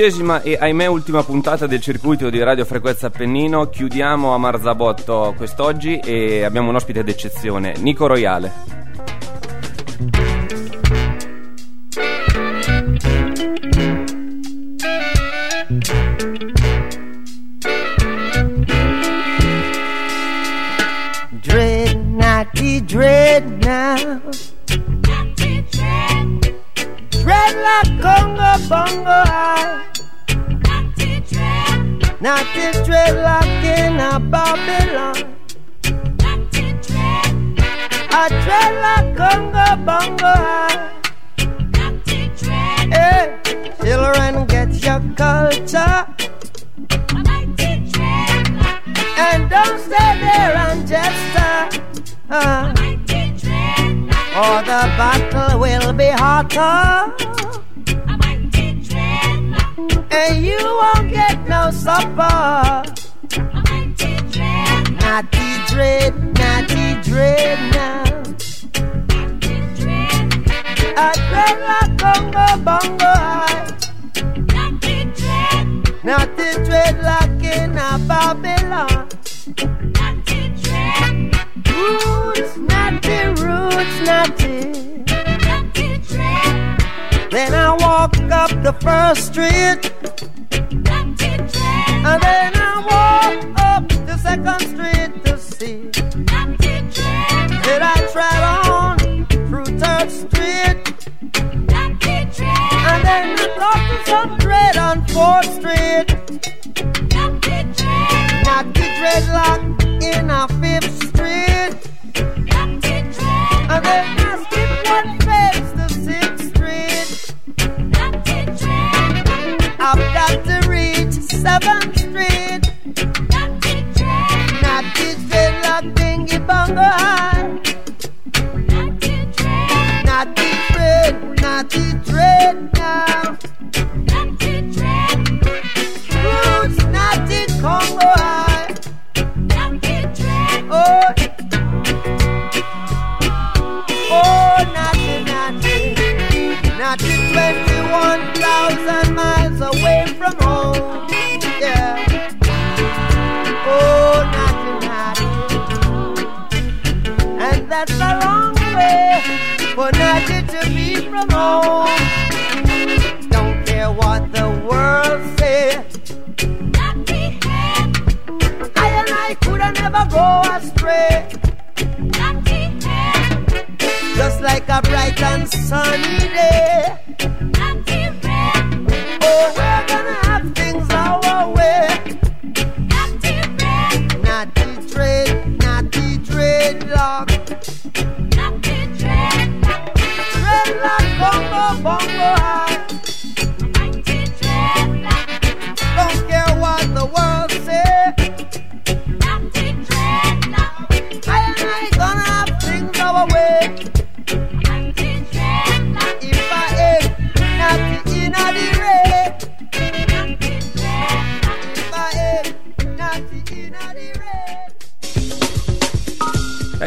Dodicesima e ahimè ultima puntata del circuito di Radio Frequenza Appennino. Chiudiamo a Marzabotto quest'oggi e abbiamo un ospite d'eccezione, Nico Royale. Dread, naughty dread now. Dreadlock Congo Bongo I. Naughty dreadlock in a Babylon. A dreadlock Congo Bongo I. Hey, children, get your culture. And don't stay there and just uh, uh, or the battle will be hotter. And you won't get no supper. Naughty dread, naughty dread now. A dreadlock Congo bongo high. Naughty like in a Babylon. Naughty dread, roots, naughty roots, naughty. Then I walk up the first street. hundred and forty.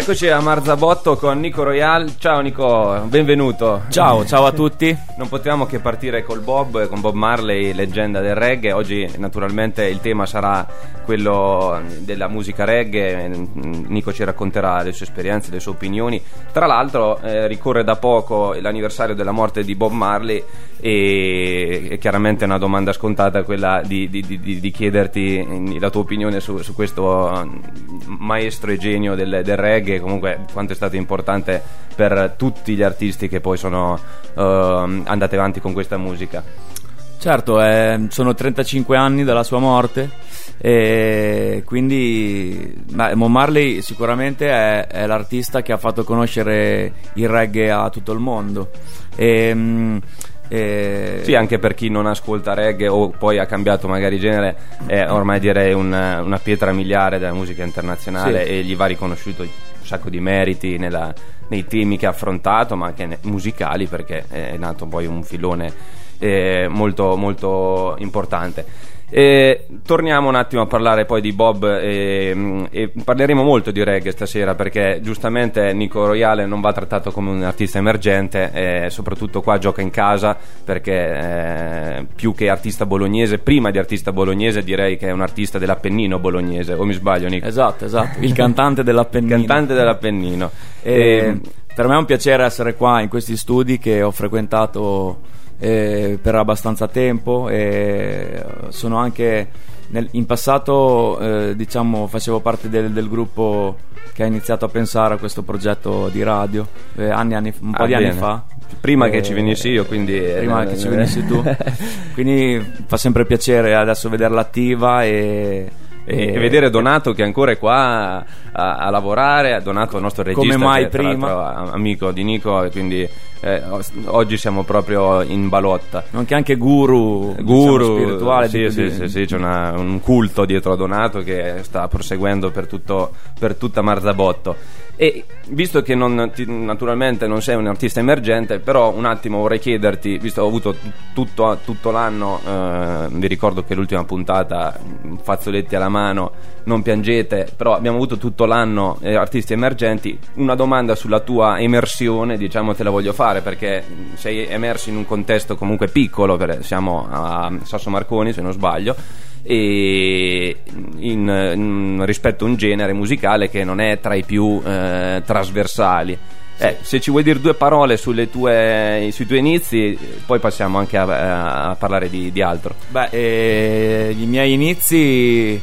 Eccoci a Marzabotto con Nico Royal. Ciao Nico, benvenuto. Ciao, ciao a tutti. Non potevamo che partire col Bob, con Bob Marley, leggenda del reggae. Oggi naturalmente il tema sarà quello della musica reggae. Nico ci racconterà le sue esperienze, le sue opinioni. Tra l'altro eh, ricorre da poco l'anniversario della morte di Bob Marley e, e chiaramente è una domanda scontata quella di, di- di- di chiederti la tua opinione su, su questo maestro e genio del, del reggae, comunque quanto è stato importante per tutti gli artisti che poi sono ehm, andati avanti con questa musica. Certo, eh, sono 35 anni dalla sua morte e quindi beh, Mon Marley sicuramente è, è l'artista che ha fatto conoscere il reggae a tutto il mondo. E, mm, e- Sì, anche per chi non ascolta reggae o poi ha cambiato magari genere, è ormai direi un- una pietra miliare della musica internazionale Sì. e gli va riconosciuto sacco di meriti nella- nei temi che ha affrontato, ma anche musicali, perché è nato poi un filone eh, molto, molto importante. E torniamo un attimo a parlare poi di Bob e, e, parleremo molto di reggae stasera perché giustamente Nico Royale non va trattato come un artista emergente e soprattutto qua gioca in casa perché eh, più che artista bolognese, prima di artista bolognese direi che è un artista dell'Appennino bolognese, o mi sbaglio Nico? Esatto, esatto, il cantante dell'Appennino. cantante dell'Appennino. E, e, per me è un piacere essere qua in questi studi che ho frequentato eh, per abbastanza tempo e sono anche nel, in passato eh, diciamo facevo parte del, del, gruppo che ha iniziato a pensare a questo progetto di radio eh, anni, anni, un po' ah, di bene. anni fa. Prima che ci venissi io quindi prima che ci venissi tu. Quindi fa sempre piacere adesso vederla attiva e e, e, vedere Donato che ancora è qua a, a lavorare, Donato il nostro regista, come mai prima, amico di Nico, quindi eh, oggi siamo proprio in balotta. Anche anche guru, guru diciamo, spirituale. Sì, di, sì, di... sì, sì, c'è una, un culto dietro a Donato che sta proseguendo per, tutto, per tutta Marzabotto. E visto che non, ti, naturalmente non sei un artista emergente, però un attimo vorrei chiederti, visto che ho avuto tutto, tutto l'anno, eh, vi ricordo che l'ultima puntata, fazzoletti alla mano, non piangete, però abbiamo avuto tutto l'anno eh, artisti emergenti, una domanda sulla tua emersione, diciamo te la voglio fare perché sei emerso in un contesto comunque piccolo, siamo a Sasso Marconi se non sbaglio e in, in, rispetto a un genere musicale che non è tra i più eh, trasversali. Eh, se ci vuoi dire due parole tue, sui tuoi inizi, poi passiamo anche a, a parlare di, di, altro. Beh, eh, i miei inizi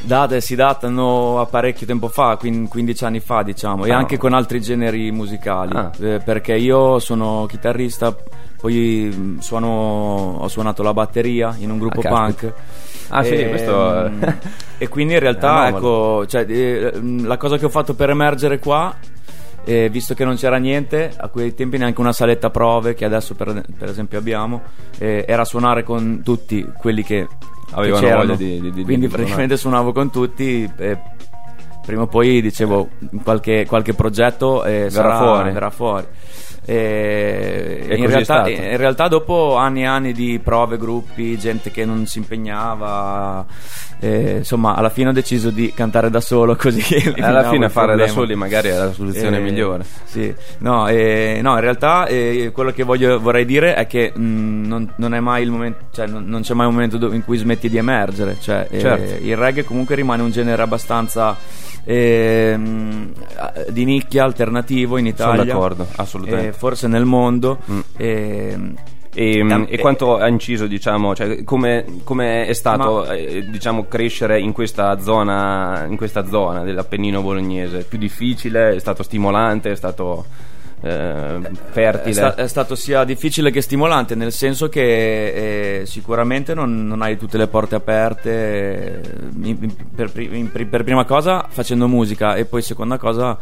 date, si datano a parecchio tempo fa, 15 anni fa, diciamo, ah, e anche con altri generi musicali. Ah. Eh, perché io sono chitarrista, poi mm, suono, ho suonato la batteria in un gruppo ah, punk. Ah, sì, e, questo. e quindi in realtà, ecco, cioè, eh, la cosa che ho fatto per emergere qua eh, visto che non c'era niente, a quei tempi neanche una saletta prove che adesso per, per esempio abbiamo, eh, era suonare con tutti quelli che avevano voglia di, di, di Quindi di praticamente suonavo con tutti. E prima o poi dicevo qualche, qualche progetto eh, verrà, sarà, fuori. Verrà fuori. In, realtà, in, realtà, dopo anni e anni di prove, gruppi, gente che non si impegnava, eh, insomma, alla fine ho deciso di cantare da solo così. alla fine fare da soli magari è la soluzione eh, migliore. Sì, no, eh, no in realtà eh, quello che voglio, vorrei dire è che mh, mm, non, non, è mai il momento, cioè, non, non, c'è mai un momento in cui smetti di emergere. Cioè, eh, certo. il reggae comunque rimane un genere abbastanza ehm, di nicchia alternativo in Italia. Sono d'accordo, assolutamente. Eh, forse nel mondo. Mm. Ehm, e, e, e, quanto ha inciso, diciamo, cioè, come, come, è stato Ma... eh, diciamo, crescere in questa, zona, in questa zona dell'Appennino bolognese? Più difficile? È stato stimolante? È stato eh, fertile? È, sta- è, stato sia difficile che stimolante, nel senso che eh, sicuramente non, non, hai tutte le porte aperte, in, per, in, per prima cosa facendo musica e poi seconda cosa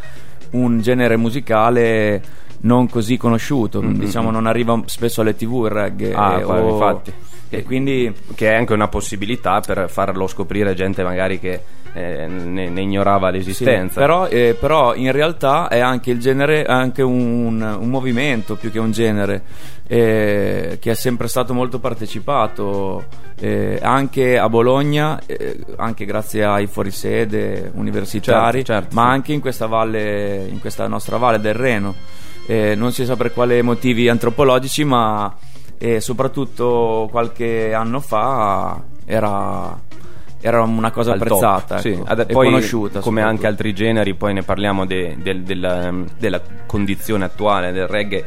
un genere musicale non così conosciuto, mm-hmm. diciamo non arriva spesso alle tv il reggae. Ah, o... infatti. E quindi... Che è anche una possibilità per farlo scoprire gente magari che eh, ne, ne, ignorava l'esistenza. Sì, però, eh, però, in realtà è anche il genere, anche un, un movimento più che un genere eh, che è sempre stato molto partecipato eh, anche a Bologna, eh, anche grazie ai fuorisede universitari, certo, certo, ma sì. anche in questa valle, in questa nostra valle del Reno. Eh, non si sa per quali motivi antropologici, ma soprattutto qualche anno fa era era una cosa Al apprezzata sì. ecco, Ad, poi, conosciuta come anche altri generi poi ne parliamo de, de, de, della, della condizione attuale del reggae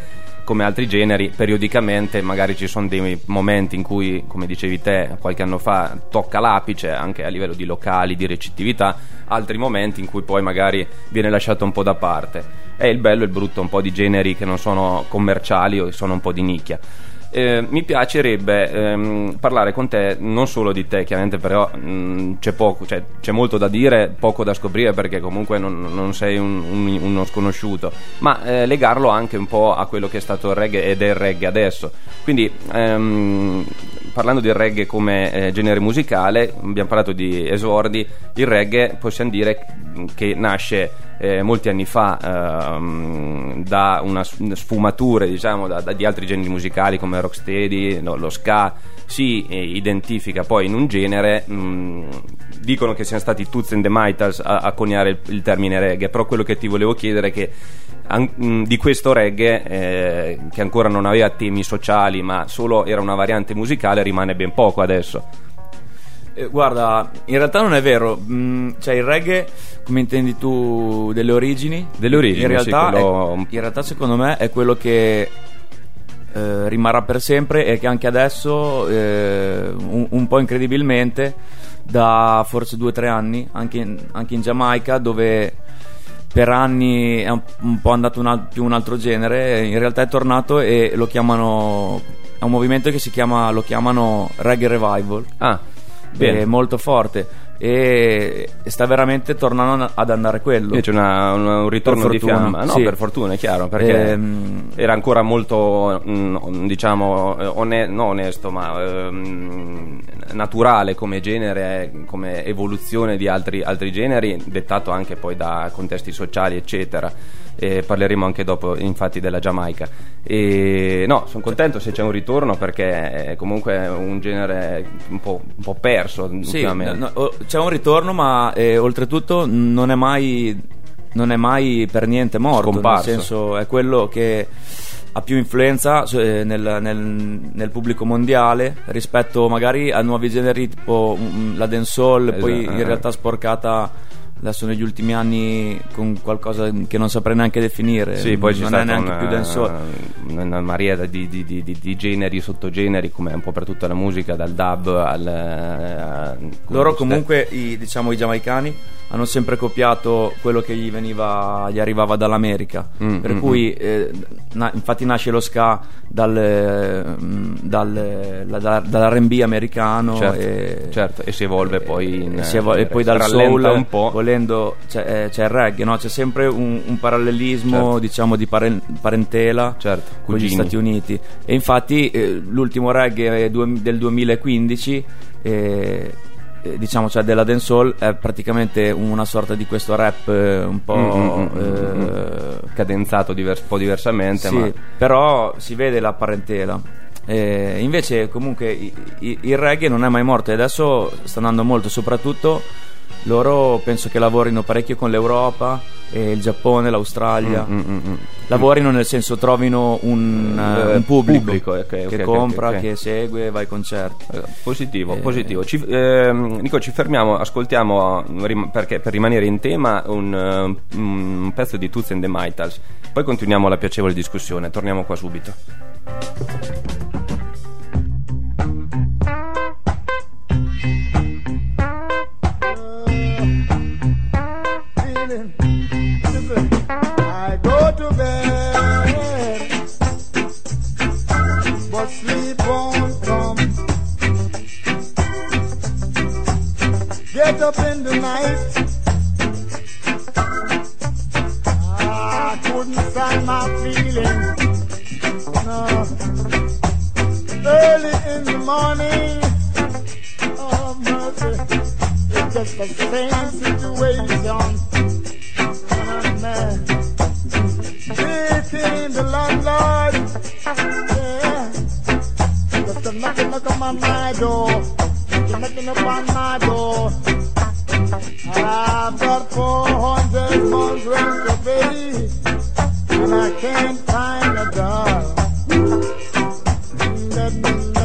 come altri generi, periodicamente magari ci sono dei momenti in cui, come dicevi te qualche anno fa, tocca l'apice anche a livello di locali, di recettività, altri momenti in cui poi magari viene lasciato un po' da parte. È il bello e il brutto un po' di generi che non sono commerciali o sono un po' di nicchia. Eh, mi piacerebbe ehm, parlare con te non solo di te, chiaramente, però mh, mm, c'è poco, cioè, c'è molto da dire, poco da scoprire perché comunque non, non sei un, un, uno sconosciuto, ma eh, legarlo anche un po' a quello che è stato il reggae ed è il reggae adesso. Quindi, ehm, parlando del reggae come eh, genere musicale, abbiamo parlato di esordi, il reggae possiamo dire che nasce eh, molti anni fa ehm, da una sfumature diciamo, da, da, di altri generi musicali come rocksteady, no, lo ska, si eh, identifica poi in un genere, mh, mm, dicono che siano stati Toots and the Mitals a, a coniare il, il, termine reggae, però quello che ti volevo chiedere è che an, mh, mm, di questo reggae, eh, che ancora non aveva temi sociali ma solo era una variante musicale, rimane ben poco adesso. Eh, guarda, in realtà non è vero. Mm, cioè, il reggae, come intendi tu, delle origini? Delle origini, in realtà, sì, quello... è, in realtà secondo me, è quello che eh, rimarrà per sempre e che anche adesso, eh, un, un, po' incredibilmente, da forse due o tre anni, anche in, anche in, Giamaica, dove per anni è un, un po' andato un, più un altro genere, in realtà è tornato e lo chiamano. È un movimento che si chiama, lo chiamano Reggae Revival. Ah Bene. molto forte e sta veramente tornando ad andare quello. C'è una, una, un ritorno di fiamma, no, sì. per fortuna, è chiaro, perché ehm... era ancora molto, mm, diciamo, one, no onesto, ma ehm, naturale come genere, come evoluzione di altri, altri generi, dettato anche poi da contesti sociali, eccetera e parleremo anche dopo infatti della Giamaica e no sono contento se c'è un ritorno perché è comunque un genere un po', un po perso sì, no, c'è un ritorno ma eh, oltretutto non è mai non è mai per niente morto Scomparso. nel senso è quello che ha più influenza eh, nel, nel, nel, pubblico mondiale rispetto magari a nuovi generi tipo mm, la dancehall esatto. poi in realtà sporcata adesso negli ultimi anni con qualcosa che non saprei neanche definire sì, poi non è neanche una, più dancehall una, marea di, di, di, di, generi sottogeneri come un po' per tutta la musica dal dub al uh, loro comunque i, diciamo i giamaicani hanno sempre copiato quello che gli, veniva, gli arrivava dall'America mm, per mm, cui mm. eh, na, infatti nasce lo ska dal, dal, la, dall'R&B americano certo e, certo, e si evolve poi in, si evol- e poi dal soul un po' volendo c'è, eh, c'è il reggae, no? c'è sempre un, un parallelismo certo. diciamo di paren- parentela certo, con gli Stati Uniti e infatti eh, l'ultimo reggae del 2015 eh, eh, diciamo cioè della dancehall è praticamente una sorta di questo rap eh, un po' mm-hmm, eh, cadenzato divers- un po' diversamente sì, ma... però si vede la parentela. Eh, invece comunque i, i, il reggae non è mai morto e adesso sta andando molto soprattutto loro penso che lavorino parecchio con l'Europa, il Giappone, l'Australia. Mm, mm, mm, mm, lavorino nel senso trovino un, uh, un pubblico, pubblico okay, che okay, compra, okay, che segue, va ai concerti. Eh, positivo, eh. positivo. Ci, eh, Nico, ci fermiamo, ascoltiamo rim- perché, per rimanere in tema un, un pezzo di Toots and the Mitals. Poi continuiamo la piacevole discussione. Torniamo qua subito. Get up in the night. I couldn't stand my feelings. No. Early in the morning, oh mercy, it's just the same situation. The landlord, yeah, on my door, knocking upon my door. I've got 400 months rent to pay, and I can't find a dollar. Let me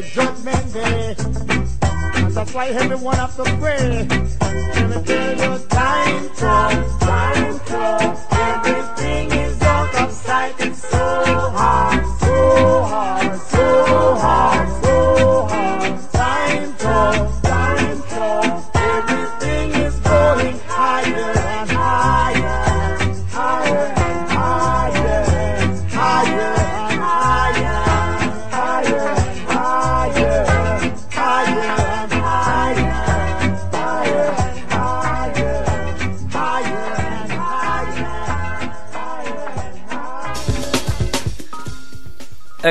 the judgment day. That's why everyone have to pray. Can me, tell your time comes?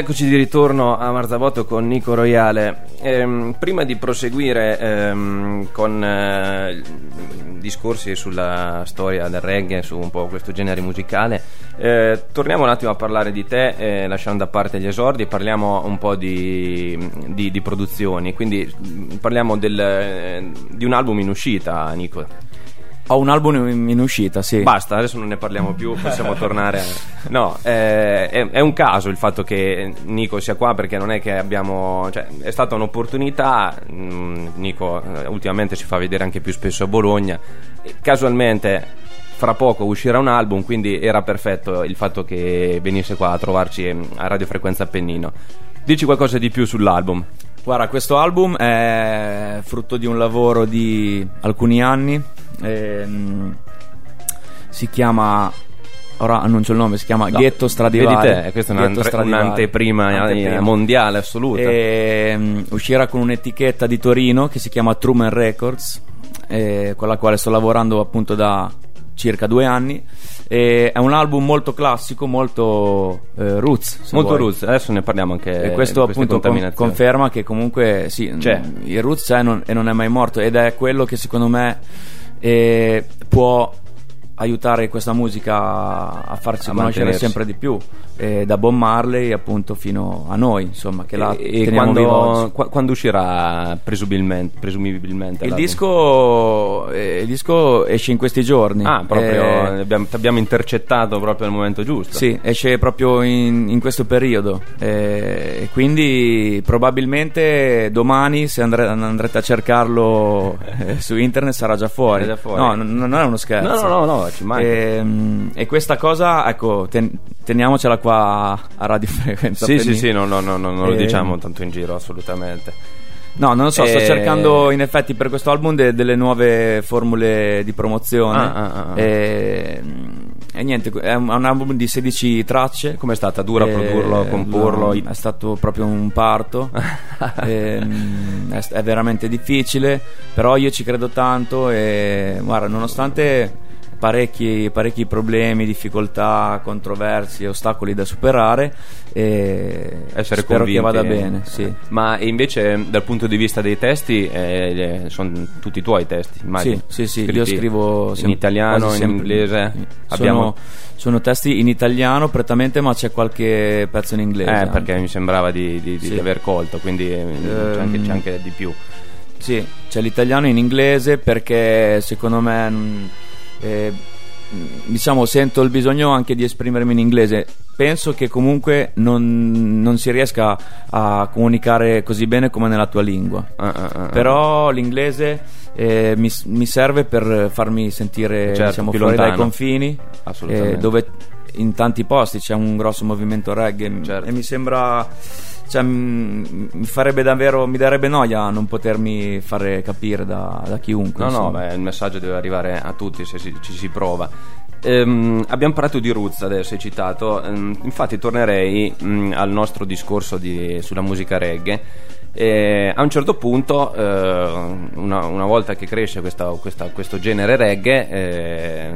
Eccoci di ritorno a Marzabotto con Nico Royale. Ehm, prima di proseguire ehm, con eh, discorsi sulla storia del reggae, su un po' questo genere musicale, eh, torniamo un attimo a parlare di te, eh, lasciando da parte gli esordi, parliamo un po' di, di, di produzioni. Quindi parliamo del, di un album in uscita, Nico. Ho un album in, uscita, sì. Basta, adesso non ne parliamo più, possiamo tornare. No, eh, è, è, un caso il fatto che Nico sia qua perché non è che abbiamo. Cioè, è stata un'opportunità. Mm, Nico eh, ultimamente si fa vedere anche più spesso a Bologna. Casualmente fra poco uscirà un album, quindi era perfetto il fatto che venisse qua a trovarci a Radio Frequenza Appennino. Dici qualcosa di più sull'album. Guarda, questo album è frutto di un lavoro di alcuni anni. Ehm, si chiama ora annuncio il nome, si chiama no, Ghetto Stradivari. Vedi te, questa è un'anteprima, un'anteprima mondiale assoluta. E, um, uscirà con un'etichetta di Torino che si chiama Truman Records, eh, con la quale sto lavorando appunto da circa due anni. E è un album molto classico, molto eh, roots. Molto vuoi. roots, adesso ne parliamo anche. E questo appunto con, conferma che comunque sì, c'è. il roots c'è non, e non è mai morto ed è quello che secondo me eh, può aiutare questa musica a farsi a conoscere sempre di più. Eh, da Bob Marley appunto fino a noi insomma che la e, e quando, qu- quando, uscirà presumibilmente, presumibilmente il disco, eh, il disco, esce in questi giorni. Ah proprio eh, abbiamo, abbiamo, intercettato proprio al momento giusto. Sì esce proprio in, in questo periodo. Eh, quindi probabilmente domani se andre- andrete a cercarlo eh, su internet sarà già fuori, già fuori. no n- non è uno scherzo. No no no, no ci manca. E, ehm, e questa cosa, ecco, ten, teniamocela qua a radiofrequenza. Sì, sì, sì, no, no, no, no non lo ehm, diciamo tanto in giro, assolutamente. No, non lo so, e... sto eh, cercando in effetti per questo album de- delle nuove formule di promozione. Ah, ah, ah. ah. E, e, niente, è un, album di 16 tracce. Com'è stata? Dura e, produrlo, comporlo? È stato proprio un parto. e, è, è veramente difficile, però io ci credo tanto e guarda, nonostante parecchi, parecchi problemi, difficoltà, controversie, ostacoli da superare e Essere spero convinti, che vada bene. Sì. Ma invece dal punto di vista dei testi eh, sono tutti i tuoi testi, immagino? Sì, sì, sì. io scrivo in italiano, in inglese. Sono, Abbiamo... sono, testi in italiano prettamente, ma c'è qualche pezzo in inglese. Eh, anche. perché mi sembrava di, di, sì. di, aver colto, quindi um, c'è, anche, c'è anche di più. Sì, c'è l'italiano in inglese perché secondo me eh, diciamo sento il bisogno anche di esprimermi in inglese penso che comunque non, non si riesca a comunicare così bene come nella tua lingua uh, uh, uh, però l'inglese eh, mi, mi, serve per farmi sentire certo, diciamo, fuori lontano. dai confini eh, dove in tanti posti c'è un grosso movimento reggae certo. e mi sembra cioè, mi farebbe davvero mi darebbe noia non potermi fare capire da, da chiunque no insomma. no beh, il messaggio deve arrivare a tutti se si, ci si prova. Ehm, abbiamo parlato di Roots adesso hai citato. Ehm, infatti tornerei mh, mm, al nostro discorso di, sulla musica reggae. E a un certo punto, eh, una, una, volta che cresce questa, questa, questo genere reggae, eh,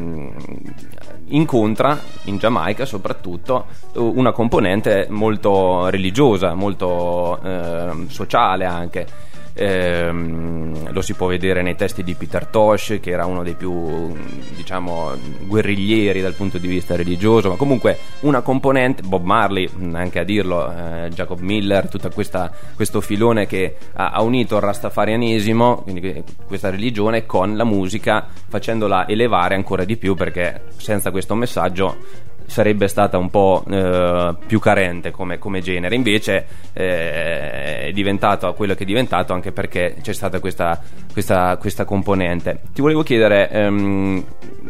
incontra in Giamaica soprattutto una componente molto religiosa, molto eh, sociale anche ehm, lo si può vedere nei testi di Peter Tosh che era uno dei più diciamo guerriglieri dal punto di vista religioso ma comunque una componente Bob Marley anche a dirlo eh, Jacob Miller tutto questo filone che ha, ha unito il rastafarianesimo quindi questa religione con la musica facendola elevare ancora di più perché senza questo messaggio sarebbe stata un po' eh, più carente come, come genere, invece eh, è diventato quello che è diventato anche perché c'è stata questa, questa, questa componente. Ti volevo chiedere, ehm,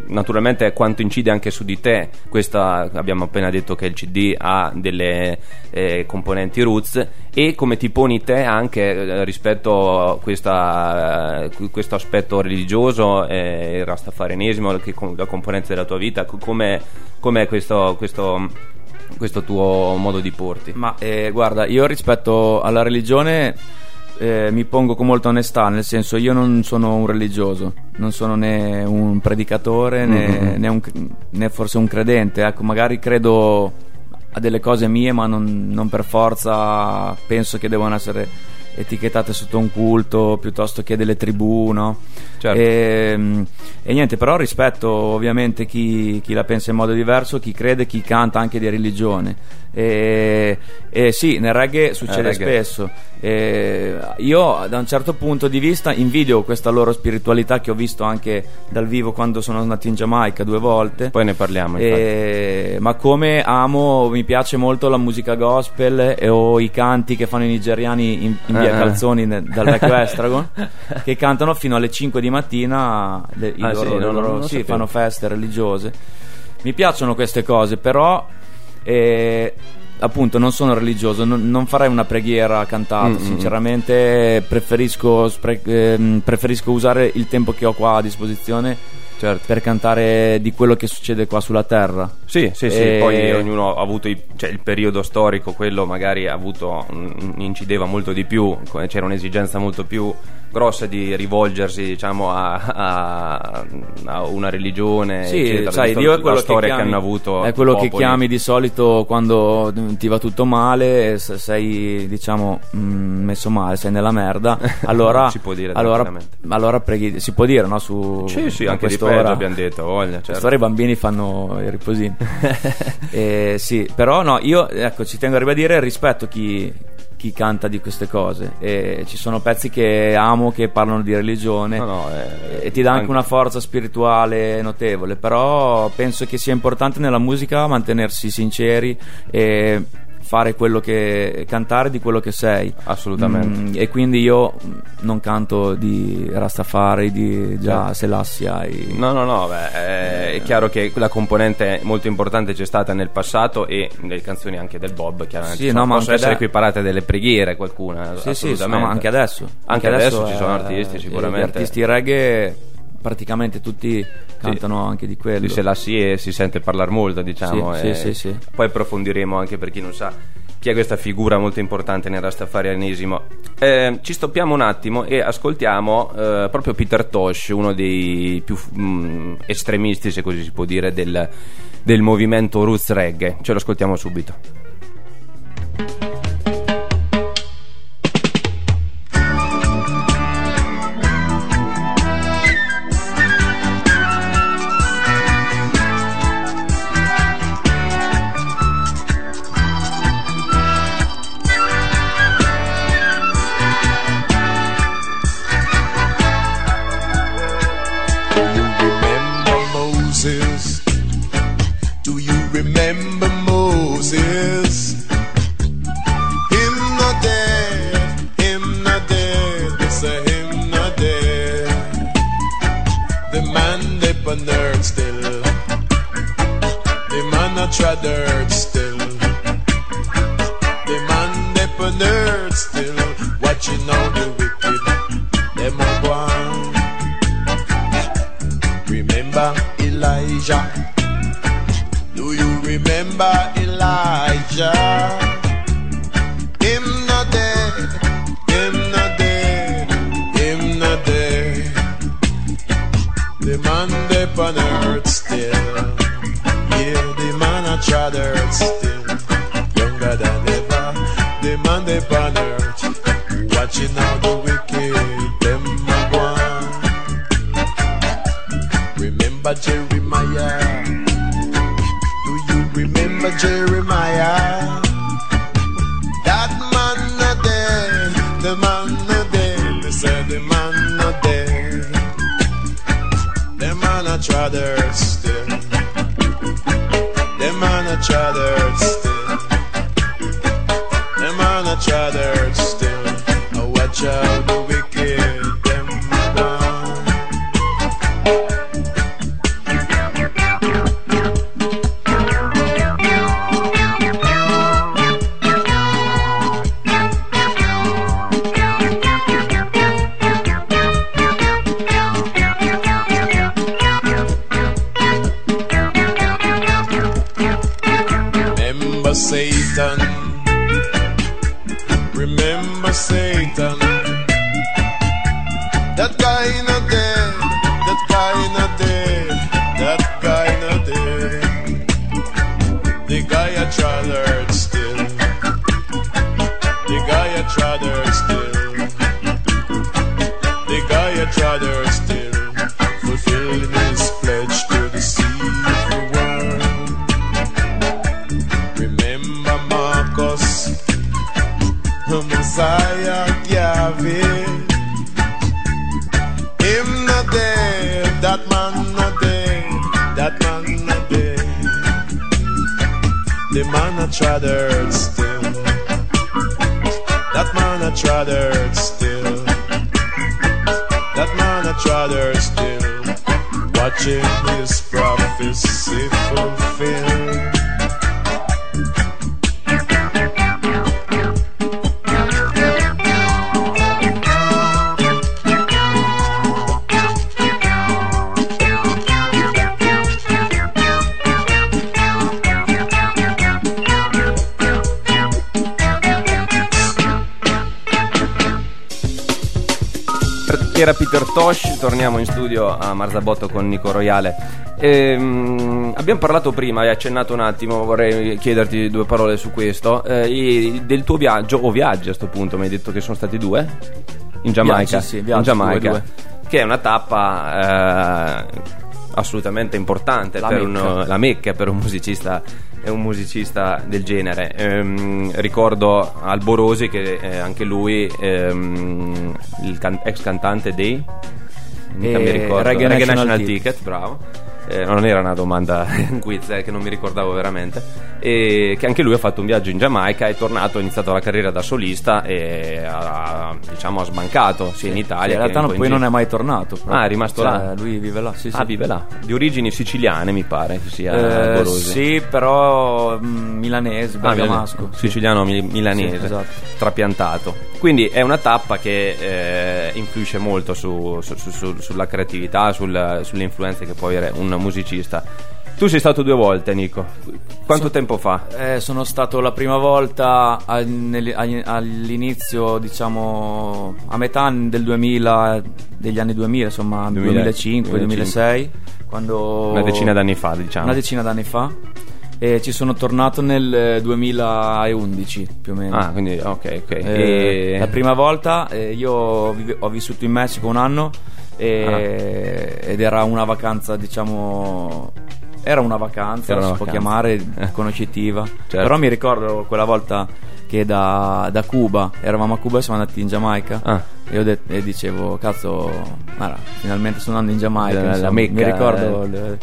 naturalmente, quanto incide anche su di te questa, abbiamo appena detto che il CD ha delle eh, componenti roots e come ti poni te anche eh, rispetto a questa, eh, questo aspetto religioso, eh, il rastafarianesimo, la componente della tua vita, come com'è questo, questo, questo, tuo modo di porti? Ma eh, guarda, io rispetto alla religione eh, mi pongo con molta onestà, nel senso io non sono un religioso, non sono né un predicatore né, mm-hmm. né, un, né forse un credente, ecco, magari credo a delle cose mie, ma non, non per forza penso che devono essere etichettate sotto un culto piuttosto che delle tribù, no? Certo. E, ehm, e, niente, però rispetto ovviamente chi, chi, la pensa in modo diverso, chi crede, chi canta anche di religione. E, e sì, nel reggae succede reggae. spesso. E io da un certo punto di vista invidio questa loro spiritualità che ho visto anche dal vivo quando sono andato in Giamaica due volte. Poi ne parliamo. E, ma come amo, mi piace molto la musica gospel e, o i canti che fanno i nigeriani in, in via uh-huh. Calzoni ne, dal vecchio Estragon, che cantano fino alle 5 di mattina. Le, ah, loro, sì, loro, loro, sì fanno feste religiose. Mi piacciono queste cose, però. Eh, appunto non sono religioso, non, non farei una preghiera cantata, mm-hmm. sinceramente preferisco, spre- ehm, preferisco usare il tempo che ho qua a disposizione certo. per cantare di quello che succede qua sulla terra. Sì, sì, e... sì, poi ognuno ha avuto i, cioè, il periodo storico, quello magari ha avuto, incideva molto di più, c'era un'esigenza molto più grossa di rivolgersi diciamo a, a, a una religione sì, eccetera. sai Dio è quello che, chiami, che hanno avuto è quello che chiami di solito quando ti va tutto male sei diciamo mm, messo male sei nella merda allora si può dire allora, allora preghi si può dire no su sì sì anche di peggio abbiamo detto voglia certo. quest'ora i bambini fanno i riposini eh, sì però no io ecco ci tengo a ribadire rispetto chi chi canta di queste cose. E ci sono pezzi che amo che parlano di religione no, no, eh, e ti dà anche una forza spirituale notevole però penso che sia importante nella musica mantenersi sinceri e fare quello che cantare di quello che sei. Assolutamente. Mm, e quindi io non canto di Rastafari di già certo. Selassie ai... no no no beh, è, è chiaro che la componente molto importante c'è stata nel passato e nelle canzoni anche del Bob chiaramente sì, no, ma possono essere de- equiparate delle preghiere qualcuna sì sì no, ma anche adesso anche, anche adesso, adesso, ci sono artisti sicuramente. gli artisti reggae praticamente tutti cantano sì. anche di quello. Di Selassie si sente parlare molto, diciamo. Sì, sì, sì, Poi approfondiremo anche per chi non sa chi è questa figura molto importante nel rastafarianesimo. Eh, ci stoppiamo un attimo e ascoltiamo eh, proprio Peter Tosh, uno dei più mh, mm, estremisti, se così si può dire, del, del movimento roots reggae. Ce lo ascoltiamo subito. each other still. Oh, watch out. Marzabotto con Nico Royale. Ehm, abbiamo parlato prima, hai accennato un attimo, vorrei chiederti due parole su questo. eh, del tuo viaggio, o viaggi a questo punto, mi hai detto che sono stati due? In Giamaica? Viaggi, sì, in viaggi, Giamaica, due, che è una tappa eh, assolutamente importante La per Mecca. un, la Mecca per un musicista è un musicista del genere. Ehm, ricordo Alborosi che eh, anche lui, ehm, il can- ex cantante dei mica mi ricordo. Reggae National National Ticket. Ticket, bravo. Eh, non era una domanda un quiz eh, che non mi ricordavo veramente. E che anche lui ha fatto un viaggio in Giamaica, è tornato, ha iniziato la carriera da solista e ha, diciamo, ha smancato sia in Italia in che realtà un no, po' poi in non è mai tornato. proprio. Ah, è rimasto Cioè, là? Lui vive là, sì, sì. Ah, vive là, di origini siciliane mi pare che sia Eh, sì, però mm, milanese, Ah, bergamasco. milane- siciliano mi- milanese, Sì, esatto. trapiantato. Quindi è una tappa che eh, influisce molto su- su- su- su- sulla creatività, sul- sulle influenze che può avere un musicista. Tu sei stato due volte, Nico. Quanto So- tempo fa? Eh, sono stato la prima volta al- nel- all'inizio, diciamo, a metà del 2000, degli anni 2000, insomma, 2000, 2005, 2006, quando... Una decina d'anni fa, diciamo. Una decina d'anni fa. E ci sono tornato nel eh, 2011, più o meno. Ah, quindi ok, ok. Eh, E- La prima volta eh, io ho vissuto in Messico un anno e- Ah. ed era una vacanza, diciamo. Era una vacanza, Era una si può vacanza. chiamare Eh. conoscitiva. Certo. Però mi ricordo quella volta che da, da Cuba, eravamo a Cuba e siamo andati in Giamaica. Ah. E, ho det- e dicevo, cazzo, guarda, finalmente sono andando in Giamaica. La- la. Mecca, mi ricordo eh. le-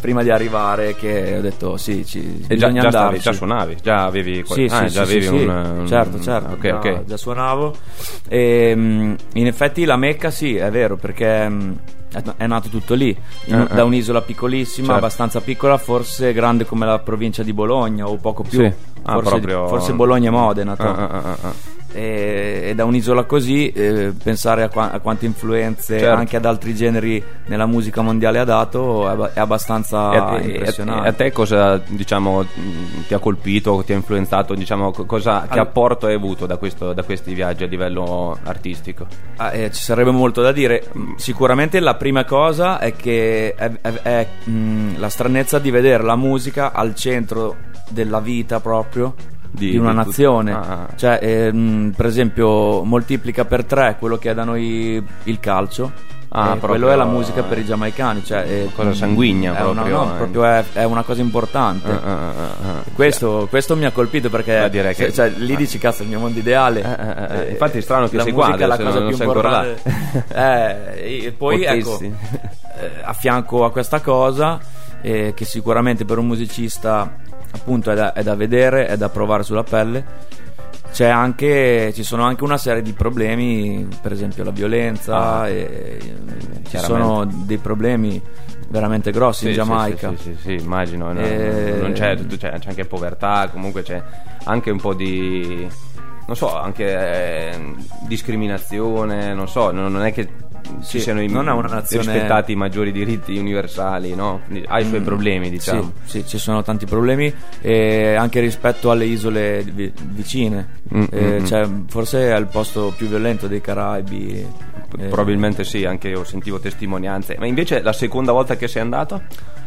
prima di arrivare che ho detto sì, ci, E già, bisogna già, stavi, già suonavi, già avevi qual- Sì, ah, sì, già sì, avevi un, sì. un- certo, certo, Ok, già, ok. già suonavo. E, mm, in effetti la Mecca sì, è vero, perché mm, è, nato tutto lì, in- Eh, eh. da un'isola piccolissima, Certo. abbastanza piccola, forse grande come la provincia di Bologna o poco più. Sì. Ah, forse, proprio- forse Bologna e Modena. Ah, ah, ah, ah. E, e da un'isola così eh, pensare a, qua- a quante influenze Certo. anche ad altri generi nella musica mondiale ha dato è, è abbastanza E a, impressionante. e a te cosa diciamo mh, ti ha colpito, ti ha influenzato, diciamo, co- cosa, che All- apporto hai avuto da, questo- da questi viaggi a livello artistico? Ah, eh, ci sarebbe molto da dire. Mm, Sicuramente la prima cosa è che è, è- mm, la stranezza di vedere la musica al centro della vita proprio Di- di, una di nazione. Ah. Cioè, eh, mm, per esempio, moltiplica per tre quello che è da noi il calcio. Ah, proprio- quello è la musica per i giamaicani. Cioè, eh, Cosa sanguigna è una- proprio, no, eh. proprio è, è una cosa importante. Ah, ah, ah, ah. Questo, questo mi ha colpito perché direi che- cioè, lì dici cazzo il mio mondo ideale Eh, infatti è strano che la sei musica qua è la cosa più importante Eh, e poi ecco eh, a fianco a questa cosa eh, che sicuramente per un musicista appunto è da, è da vedere è da provare sulla pelle c'è anche, ci sono anche una serie di problemi, per esempio la violenza, Ah. e, ci sono dei problemi veramente grossi Sì, in Giamaica. Sì, sì, sì, sì, immagino. no, Eh, non c'è, c'è, c'è anche povertà, comunque c'è anche un po' di. Non so, anche eh, discriminazione, non so, non, non è che Sì, siano i, non è una nazione- rispettati i maggiori diritti universali, no? Ha i suoi problemi, diciamo. Sì, sì, ci sono tanti problemi e anche rispetto alle isole vi- vicine. Mm, Eh, mm, mm. cioè, forse è il posto più violento dei Caraibi. Eh, Probabilmente sì, anche io sentivo testimonianze. Ma invece la seconda volta che sei andato?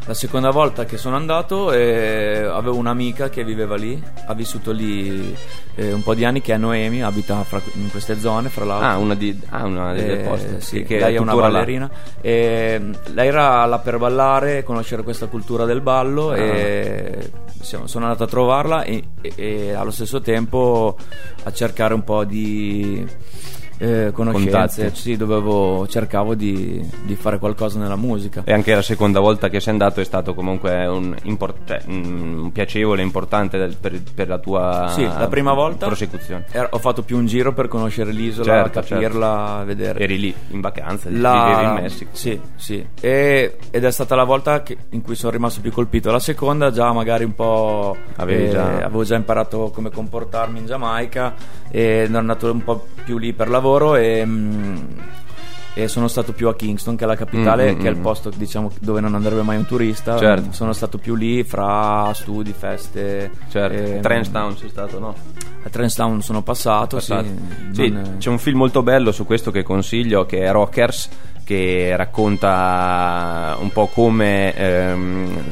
La seconda volta che sono andato eh, avevo un'amica che viveva lì, ha vissuto lì eh, un po' di anni, che è Noemi, abita fra- in queste zone, fra l'altro. Ah, una, di, ah, una delle Eh, poste. sì, che lei è una ballerina. E, lei era là per ballare, conoscere questa cultura del ballo Ah. e siamo- sono andato a trovarla e, e- e allo stesso tempo a cercare un po' di eh, conoscenze. Contatti. Sì, dovevo, cercavo di, di fare qualcosa nella musica. E anche la seconda volta che sei andato è stato comunque un, import- cioè, un piacevole, importante del- per, per la tua Sì, la prima volta prosecuzione. er- ho fatto più un giro per conoscere l'isola, Certo, capirla, vedere. Eri lì in vacanza, La- vivevi in Messico. Sì, sì. E- ed è stata la volta che- in cui sono rimasto più colpito. La seconda già magari un po'... Eh, già- Avevo già imparato come comportarmi in Giamaica e ero andato un po' più lì per lavoro e... mm, e sono stato più a Kingston, che è la capitale, Mm, mm, che è il mm. posto diciamo, dove non andrebbe mai un turista. Certo. Sono stato più lì fra studi, feste. Certo, ehm, Transtown sei stato, no? A Transtown sono passato, Passato. sì. Sì, Non- c'è un film molto bello su questo che consiglio che è Rockers che racconta un po' come ehm,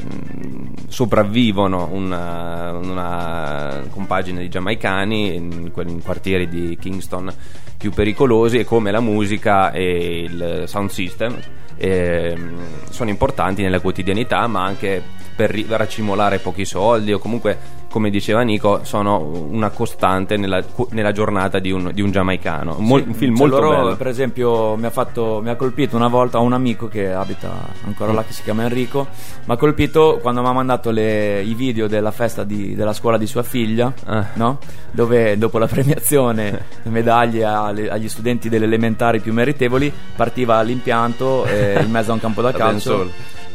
sopravvivono una, una compagine di giamaicani in, in quartieri di Kingston più pericolosi e come la musica e il sound system ehm, sono importanti nella quotidianità ma anche per racimolare pochi soldi o comunque come diceva Nico sono una costante nella, nella giornata di un, di un giamaicano Mol- Sì, un film cioè molto loro, bello Per esempio, mi ha, fatto, mi ha colpito una volta un amico che abita ancora là, che si chiama Enrico. Mi ha colpito quando mi ha mandato le- i video della festa di- della scuola di sua figlia, Ah. no? dove dopo la premiazione, medaglie alle- agli studenti delle elementari più meritevoli, partiva l'impianto eh, in mezzo a un campo da calcio.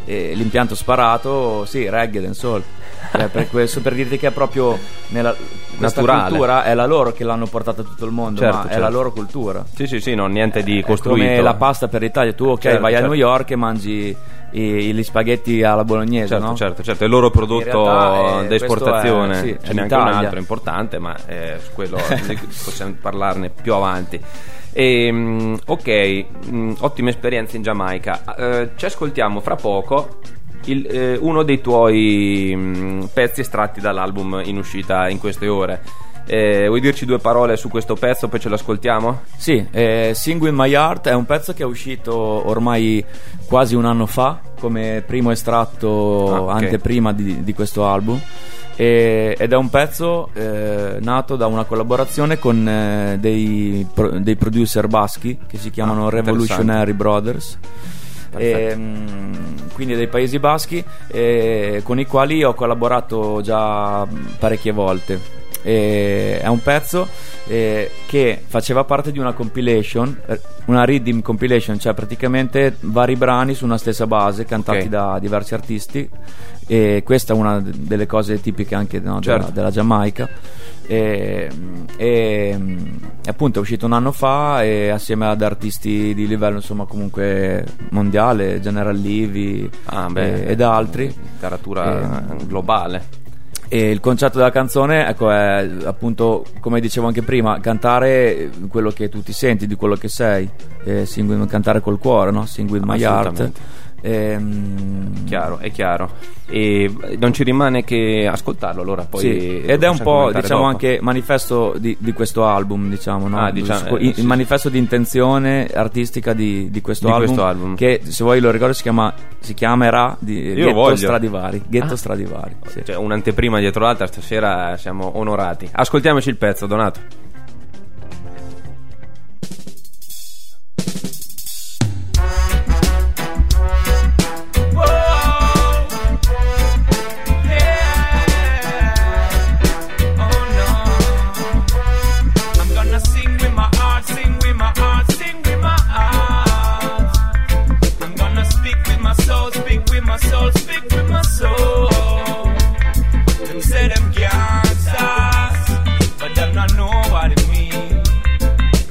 E l'impianto sparato, sì, reggae, dancehall. Eh, per questo per dirti che è proprio nella questa Naturale. cultura è la loro che l'hanno portata a tutto il mondo, Certo, ma è certo. la loro cultura. sì sì sì non niente di È costruito come la pasta per l'Italia, tu ok Certo, vai a certo. New York e mangi i- gli spaghetti alla bolognese, Certo, no? certo, certo, è il loro prodotto realtà, eh, d'esportazione, questo è- sì, ce è n'è anche un l'Italia. altro importante, ma eh, su quello possiamo parlarne più avanti. Ehm, ok, mm, ottime esperienze in Giamaica. Eh, ci ascoltiamo fra poco il- eh, uno dei tuoi mm, pezzi estratti dall'album in uscita in queste ore. Eh, vuoi dirci due parole su questo pezzo, poi ce lo ascoltiamo? Sì, eh, Sing With My Heart è un pezzo che è uscito ormai quasi un anno fa come primo estratto Ah, ok. anteprima di, di questo album e- ed è un pezzo eh, nato da una collaborazione con eh, dei, pro- dei producer baschi che si chiamano Ah, Revolutionary Brothers. Ehm, quindi dei Paesi Baschi eh, con i quali ho collaborato già parecchie volte. E è un pezzo eh, che faceva parte di una compilation, eh, una rhythm compilation, cioè praticamente vari brani su una stessa base cantati Ok. da diversi artisti. E questa è una delle cose tipiche anche no, Certo. della, della Giamaica. E, e, e appunto è uscito un anno fa e assieme ad artisti di livello insomma comunque mondiale, General Levy Ah, beh, e- ed altri. Letteratura Eh, globale. E il concetto della canzone, ecco, è appunto, come dicevo anche prima, cantare quello che tu ti senti, di quello che sei, eh, sing with- cantare col cuore, no? Sing with my heart. Ehm, Chiaro, è chiaro. E non ci rimane che ascoltarlo allora poi sì, ed è un po' diciamo dopo. anche manifesto di, di questo album diciamo, no? Ah, diciamo, il eh, sì. manifesto di intenzione artistica di, di questo, Di album, questo album. che se vuoi lo ricordo si, chiama, si chiamerà di, Ghetto voglio. Stradivari Ghetto Ah. Stradivari sì. Cioè, un'anteprima dietro l'altra, stasera siamo onorati. Ascoltiamoci il pezzo, Donato. Soul. Them say them gangsters, but them not know what it.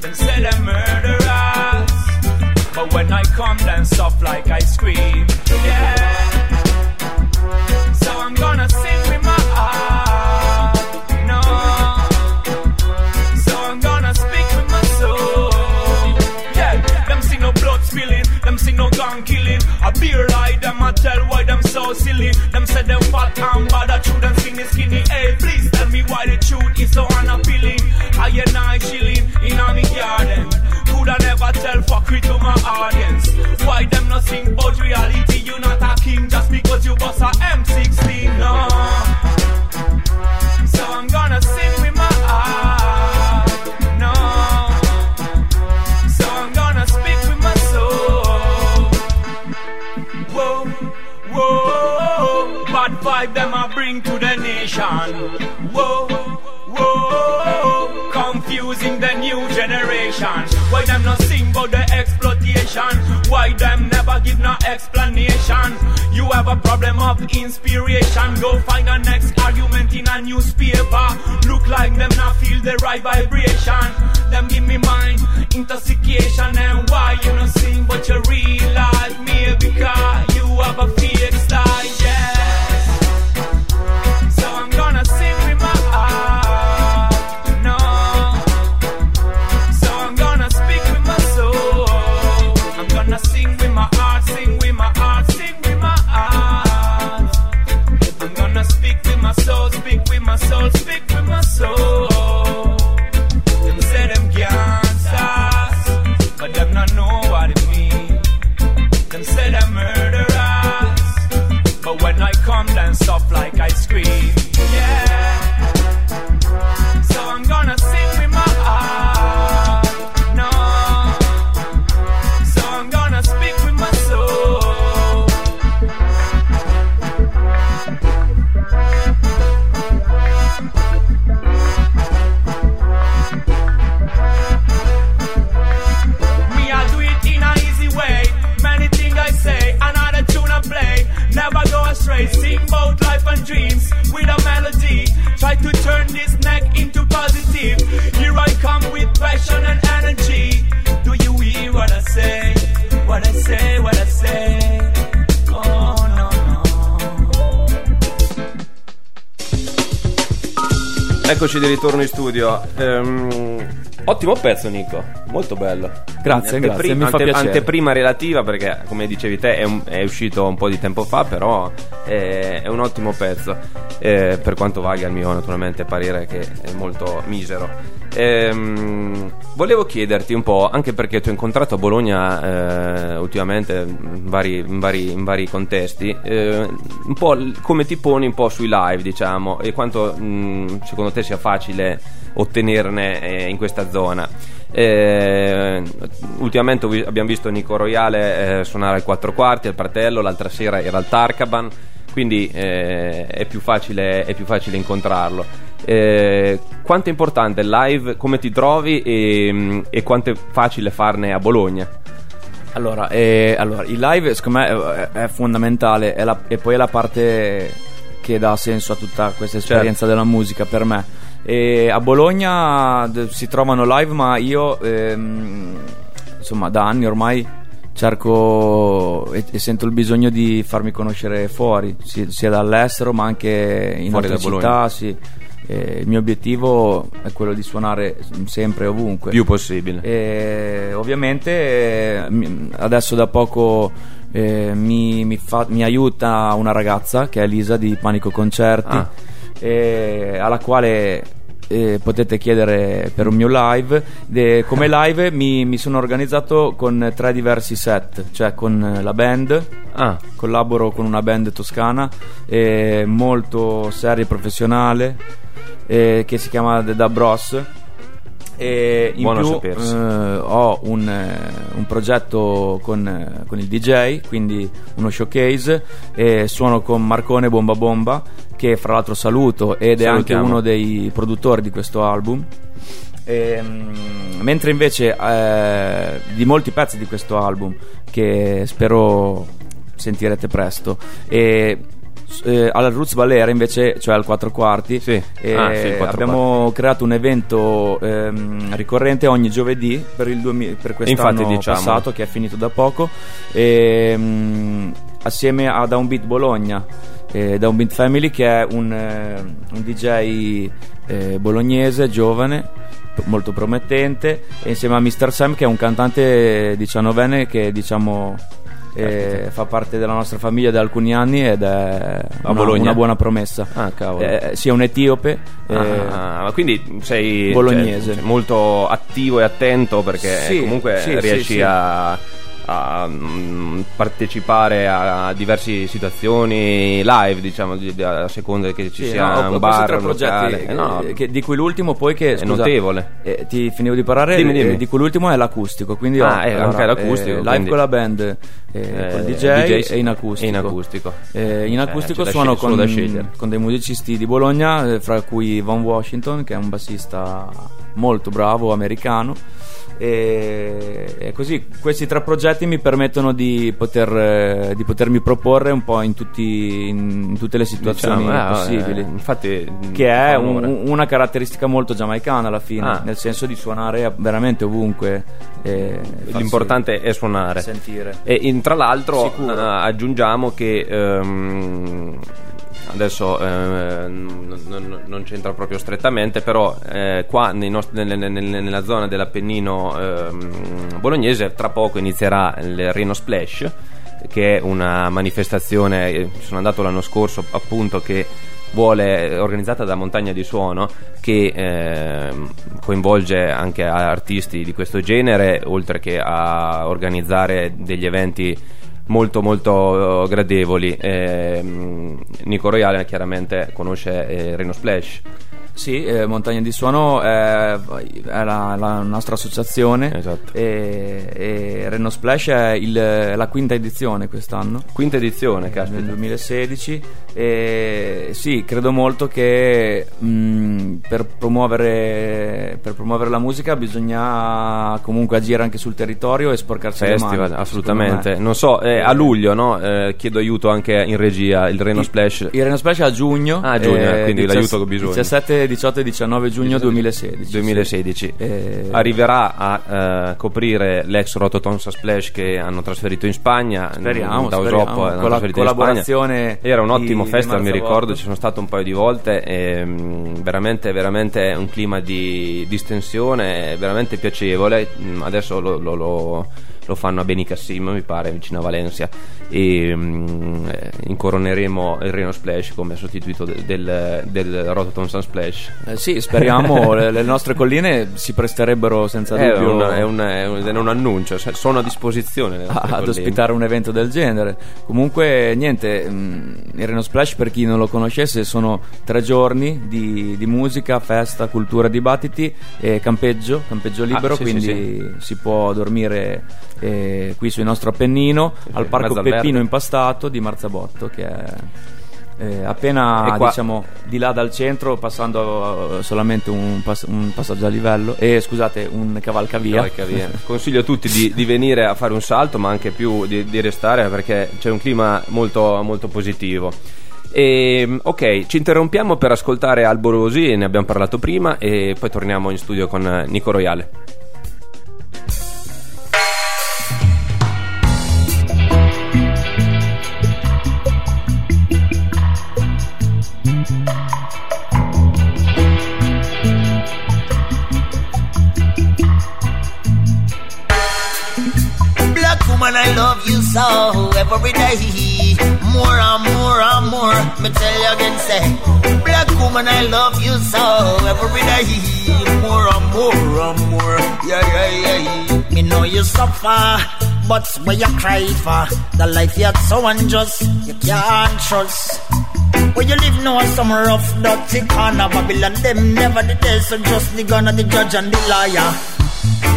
Them say them murderers, but when I come, them soft like Eccoci di ritorno in studio. Ehm, ottimo pezzo, Nico. Molto bello. Grazie, grazie, mi fa piacere. Anteprima relativa perché, come dicevi te, è, un- è uscito un po' di tempo fa, però è, è un ottimo pezzo. Eh, per quanto valga il mio, naturalmente, parere che è molto misero. Ehm, volevo chiederti un po', anche perché ti ho incontrato a Bologna eh, ultimamente in vari, in vari- in vari contesti, eh, un po' come ti poni un po' sui live, diciamo, e quanto mh, secondo te sia facile ottenerne eh, in questa zona. Eh, ultimamente abbiamo visto Nico Royale eh, suonare al 4 quarti al Pratello, l'altra sera era al Tarkaban, quindi eh, è, più facile, è più facile incontrarlo. Eh, quanto è importante il live, come ti trovi e, e quanto è facile farne a Bologna? Allora, eh, allora, il live secondo me è, è fondamentale è la- e poi è la parte che dà senso a tutta questa esperienza della musica per me. E a Bologna si trovano live, ma io ehm, insomma da anni ormai cerco e, e sento il bisogno di farmi conoscere fuori, si- sia dall'estero ma anche in Fuori altre città. Sì. E il mio obiettivo è quello di suonare sempre e ovunque. Più possibile. E ovviamente eh, adesso da poco eh, mi, mi fa- mi aiuta una ragazza che è Elisa di Panico Concerti, Ah. e alla quale eh, potete chiedere per un mio live. De- come live mi, mi sono organizzato con tre diversi set, cioè con la band, Ah, collaboro con una band toscana eh, molto seria e professionale eh, che si chiama The Da Bros. E in Buono più eh, ho un, eh, un progetto con, eh, con il DJ quindi uno showcase e suono con Marcone Bomba Bomba che fra l'altro saluto ed è anche Salutiamo. uno dei produttori di questo album Ehm, mentre invece eh, di molti pezzi di questo album che spero sentirete presto e eh, alla Roots Valera invece cioè al 4 quarti Sì. eh, Ah, sì, il quattro abbiamo creato un evento ehm, ricorrente ogni giovedì per, il 2000 per quest'anno Infatti, diciamo. passato che è finito da poco ehm, assieme a Downbeat Bologna eh, Downbeat Family che è un, eh, un DJ eh, bolognese giovane molto promettente e insieme a Mr. Sam che è un cantante diciannovenne che diciamo eh, fa parte della nostra famiglia da alcuni anni ed è una, una buona promessa Ah, cavolo. Eh, sia un etiope eh, Ah, ma quindi sei Bolognese. cioè, molto attivo e attento perché Sì, comunque sì, riesci sì, sì. a, a, mm, partecipare a, diverse situazioni live, diciamo, di- a seconda che ci Sì, sia no, un bar, tre un progetti. Eh, no, eh, che- di cui l'ultimo poi che È scusa, notevole. eh, ti finivo di parlare Dimmi, dimmi. eh, di cui l'ultimo è l'acustico quindi Ah, ho, eh, anche l'acustico, live quindi- con la band eh, Eh, col DJ, sì, e in acustico in acustico. Eh, in Eh, acustico suono con, con dei musicisti di Bologna eh, fra cui Von Washington che è un bassista molto bravo americano e, e così questi tre progetti mi permettono di, poter, eh, di potermi proporre un po' in, tutti, in, in tutte le situazioni Diciamo, eh, possibili eh, infatti, che è un- una caratteristica molto giamaicana alla fine, Ah. nel senso di suonare veramente ovunque. L'importante è suonare. sentire. E in- tra l'altro Sicuro. eh, aggiungiamo che ehm, adesso eh, n- n- non c'entra proprio strettamente, però eh, qua nostri- nelle- nelle- nella zona dell'Appennino ehm, bolognese tra poco inizierà il Reno Splash che è una manifestazione, eh, sono andato l'anno scorso appunto che vuole organizzata da Montagna di Suono che ehm, coinvolge anche artisti di questo genere oltre che a organizzare degli eventi molto molto eh, gradevoli. Ehm, Nico Royale chiaramente conosce eh, Reno Splash Sì, eh, Montagna di Suono è, è la, la nostra associazione Esatto. e, e Reno Splash è il- la quinta edizione quest'anno. quinta edizione nel caspita 2016 e sì credo molto che mh, per, promuovere, per promuovere la musica bisogna comunque agire anche sul territorio e sporcarsi le Festival, mani assolutamente. Non so, eh, a luglio, no? Eh, chiedo aiuto anche in regia, il Reno Splash. il Reno Splash è a giugno Ah, a giugno, eh, quindi l'aiuto che ho bisogno. 17, 18 e 19 giugno 2016 sì. 2016 Eh, arriverà a eh, coprire l'ex Rototonsa Splash che hanno trasferito in Spagna Speriamo, da. Usoppo hanno Con la collaborazione era un di- ottimo di festival mi Marzabotto. ricordo ci sono stato un paio di volte e mm, veramente veramente un clima di distensione veramente piacevole Mm, adesso lo, lo- lo- lo fanno a Benicassim mi pare vicino a Valencia e mm, eh, incoroneremo il Reno Splash come sostituito del, del, del Rototonsa Splash eh, sì speriamo le, le nostre colline si presterebbero senza è dubbio un, è, un, è un- è un annuncio, cioè, sono a disposizione. nostre ad colleghe. ospitare un evento del genere. Comunque, niente, mh, il Reno Splash, per chi non lo conoscesse, sono tre giorni di, di musica, festa, cultura, dibattiti e campeggio, campeggio libero, Ah, sì, quindi si può dormire eh, qui sul nostro Appennino, Sì, al Parco Peppino verde. Impastato di Marzabotto, che è Eh, appena diciamo di là dal centro, passando eh, solamente un, pass- un passaggio a livello, e scusate, un cavalcavia. Cavalca via. Consiglio a tutti di, di venire a fare un salto, ma anche più di, di restare perché c'è un clima molto, molto positivo. E, ok, ci interrompiamo per ascoltare Alborosi, ne abbiamo parlato prima, e poi torniamo in studio con eh, Nico Royale. Woman, I love you so every day. More and more and more, yeah, yeah, yeah. Me know you suffer, but where you cry for the life you had so unjust, you can't trust. Where you live now, some rough, dirty corner, Babylon, them never the day, so just the gun of the judge and the liar.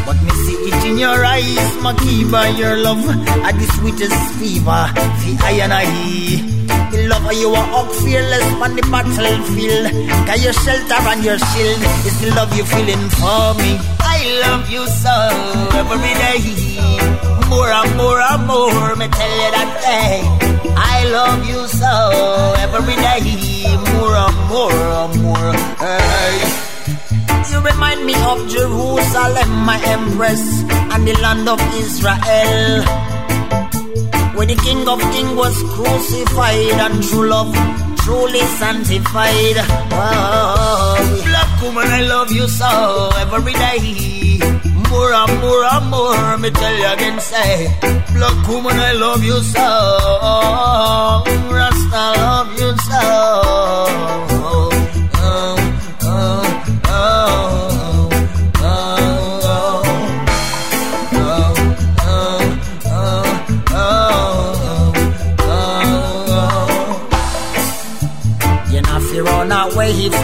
But me see it in your eyes, my by your love Are the sweetest fever, fi I and I The love of you are up fearless on the battlefield. Got your shelter and your shield. Is the love you're feeling for me. I love you so every day. More and more and more, me tell you that day I love you so every day. More and more and more, hey. You remind me of Jerusalem, my empress, and the land of Israel. Where the King of Kings was crucified and true love truly sanctified. Oh, black woman, I love you so every day. More and more and more, me tell you again, say, black woman, I love you so. Rasta, love you so.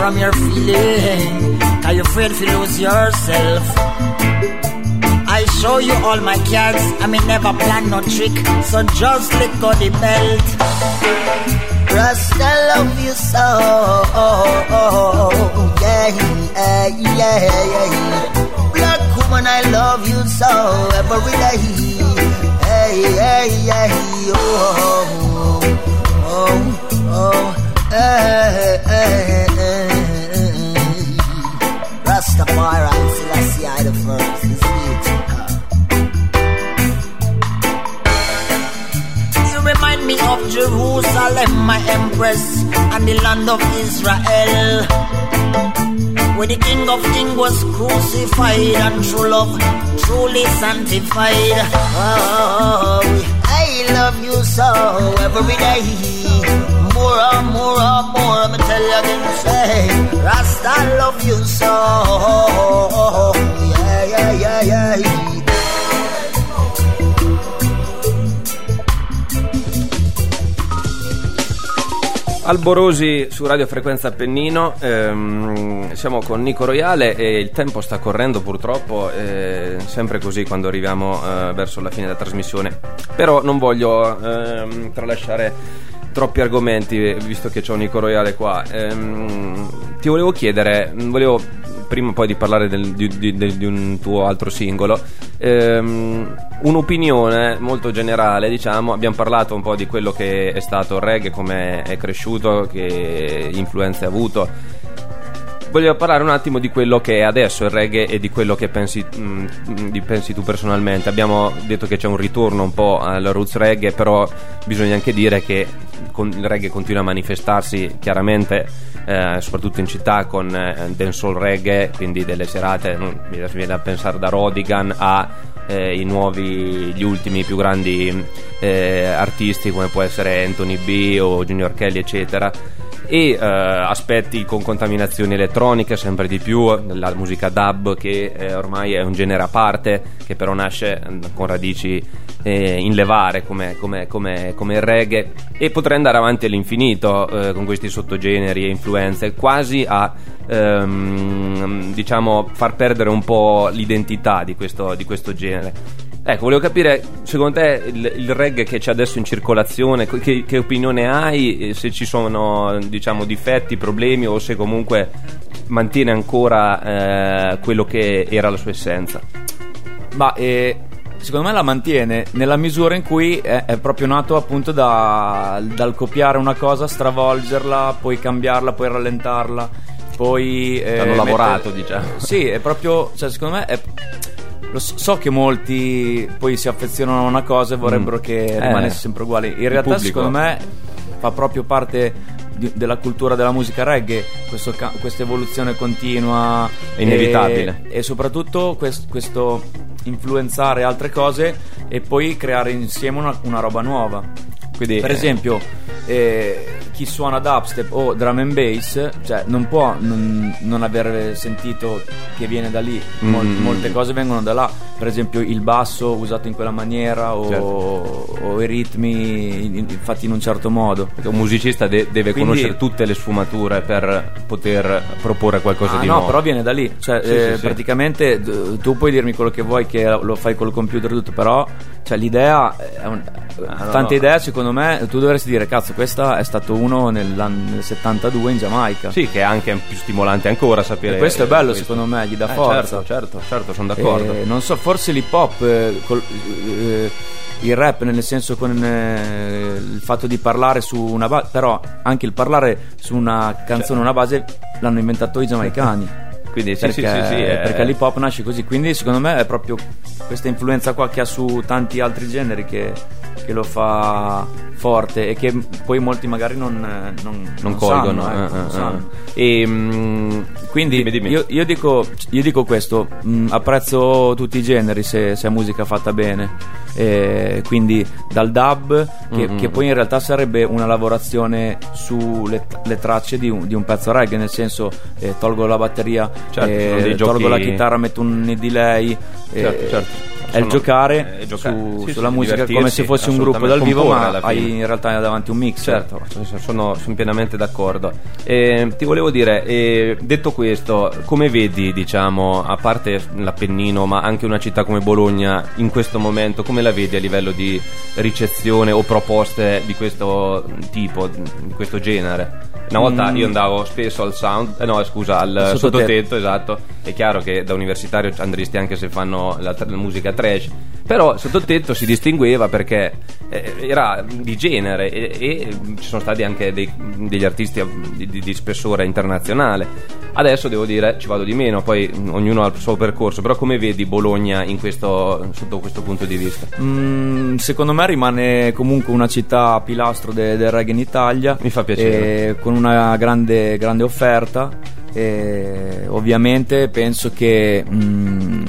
From your feeling, cause you're afraid to lose yourself. I show you all my cards, I may never plan no trick, so just let go the belt. Rasta love you so, yeah, yeah, yeah, yeah. Black woman, I love you so every day. Hey, hey, hey, oh, oh, oh, hey, hey, hey. Rastafari, I the first. You remind me of Jerusalem, my empress, and the land of Israel. Where the King of Kings was crucified and true love truly sanctified. Oh, I love you so every day. More and more and more, me tell you again, say, Rasta love you so. Yeah, yeah, yeah, yeah. Alborosi su Radio Frequenza Appennino, ehm, siamo con Nico Royale e il tempo sta correndo purtroppo, eh, sempre così quando arriviamo eh, verso la fine della trasmissione, però non voglio ehm, tralasciare troppi argomenti visto che c'ho Nico Royale qua. Ehm, ti volevo chiedere, volevo prima poi di parlare del- di, di- di- un tuo altro singolo, ehm, un'opinione molto generale, diciamo, abbiamo parlato un po' di quello che è stato il reggae, come è cresciuto, che influenze ha avuto. Voglio parlare un attimo di quello che è adesso il reggae e di quello che pensi, mm, di- pensi tu personalmente. Abbiamo detto che c'è un ritorno un po' al roots reggae, però bisogna anche dire che con- il reggae continua a manifestarsi chiaramente, eh, soprattutto in città, con eh, dancehall reggae, quindi delle serate, mm, mi viene a pensare da Rodigan a eh, i nuovi, gli ultimi più grandi eh, artisti come può essere Anthony B o Junior Kelly, eccetera. E eh, aspetti con contaminazioni elettroniche sempre di più, la musica dub che eh, ormai è un genere a parte, che però nasce eh, con radici eh, in levare come, come- come- come il reggae e potrei andare avanti all'infinito eh, con questi sottogeneri e influenze, quasi a ehm, diciamo far perdere un po' l'identità di questo, di questo genere. Ecco, volevo capire, secondo te il, il reggae che c'è adesso in circolazione, co- che, che opinione hai, e se ci sono diciamo difetti, problemi o se comunque mantiene ancora eh, quello che era la sua essenza? Ma eh, secondo me la mantiene nella misura in cui è, è proprio nato appunto da- dal copiare una cosa, stravolgerla, poi cambiarla, poi rallentarla, poi... eh, Hanno lavorato, mettere- diciamo. Sì, è proprio... Cioè, secondo me è... Lo so, so che molti poi si affezionano a una cosa e vorrebbero Mm. che Eh, rimanesse sempre uguale. In realtà, pubblico. secondo me, fa proprio parte di- della cultura della musica reggae, questo questa evoluzione continua. È inevitabile. E, e soprattutto quest- questo influenzare altre cose e poi creare insieme una, una roba nuova. Quindi, Per eh, esempio, eh, chi suona dubstep o drum and bass, cioè non può non, non aver sentito che viene da lì. Mol- Mm. Molte cose vengono da là. Per esempio, il basso usato in quella maniera o, Certo. o i ritmi in- in- fatti in un certo modo. perché un musicista de- deve Quindi- conoscere tutte le sfumature per poter proporre qualcosa Ah, di no, nuovo. però viene da lì. Cioè, Sì, eh, sì, sì. praticamente d- tu puoi dirmi quello che vuoi, che lo fai col computer tutto, però cioè, l'idea è un- Ah, no, tante no. idee, secondo me, tu dovresti dire, cazzo, questa è stato uno nell'an- nel 72 in Giamaica. Sì, che è anche più stimolante ancora sapere. E questo è bello, questo. secondo me, gli dà Eh, forza. Certo, certo, certo, sono d'accordo. Eh, non so, forse l'hip hop, eh, col- eh, il rap, nel senso con eh, il fatto di parlare su una base, però anche il parlare su una canzone, una base, l'hanno inventato i giamaicani. Quindi sì, perché, sì, sì, sì, eh. perché l'hip hop nasce così. Quindi, secondo me, è proprio questa influenza qua che ha su tanti altri generi che, che lo fa forte e che poi molti magari non, eh, non, non colgono. sanno, eh, ecco, eh, non eh. sanno. E, mm, Quindi dimmi, dimmi. Io, io dico, io dico questo, mh, apprezzo tutti i generi se, se è musica fatta bene. Eh, quindi dal dub, che, Mm-mm. che poi in realtà sarebbe una lavorazione sulle le tracce di un, di un pezzo reggae, nel senso eh, tolgo la batteria, Certo, eh, tolgo la chitarra, metto un delay. eh, Certo, certo. È il giocare è giocare, su- sì, sulla sì, musica come se fosse un gruppo dal vivo, ma hai in realtà davanti un mix. Certo, sono, sono pienamente d'accordo. Eh, ti volevo dire, eh, detto questo, come vedi, diciamo, a parte l'Appennino, ma anche una città come Bologna in questo momento, come la vedi a livello di ricezione o proposte di questo tipo, di questo genere? Una volta Mm. io andavo spesso al sound, eh, no scusa, al Sottotetto. sottotetto, esatto. È chiaro che da universitario andresti anche se fanno la, la musica trash, però sottotetto si distingueva perché eh, era di genere e, e ci sono stati anche dei- degli artisti di, di- di spessore internazionale. Adesso devo dire ci vado di meno, poi ognuno ha il suo percorso, però come vedi Bologna in questo, sotto questo punto di vista? Mm, secondo me rimane comunque una città pilastro de- del reggae in Italia. Mi fa piacere. eh, con una grande, grande offerta. E ovviamente penso che mm,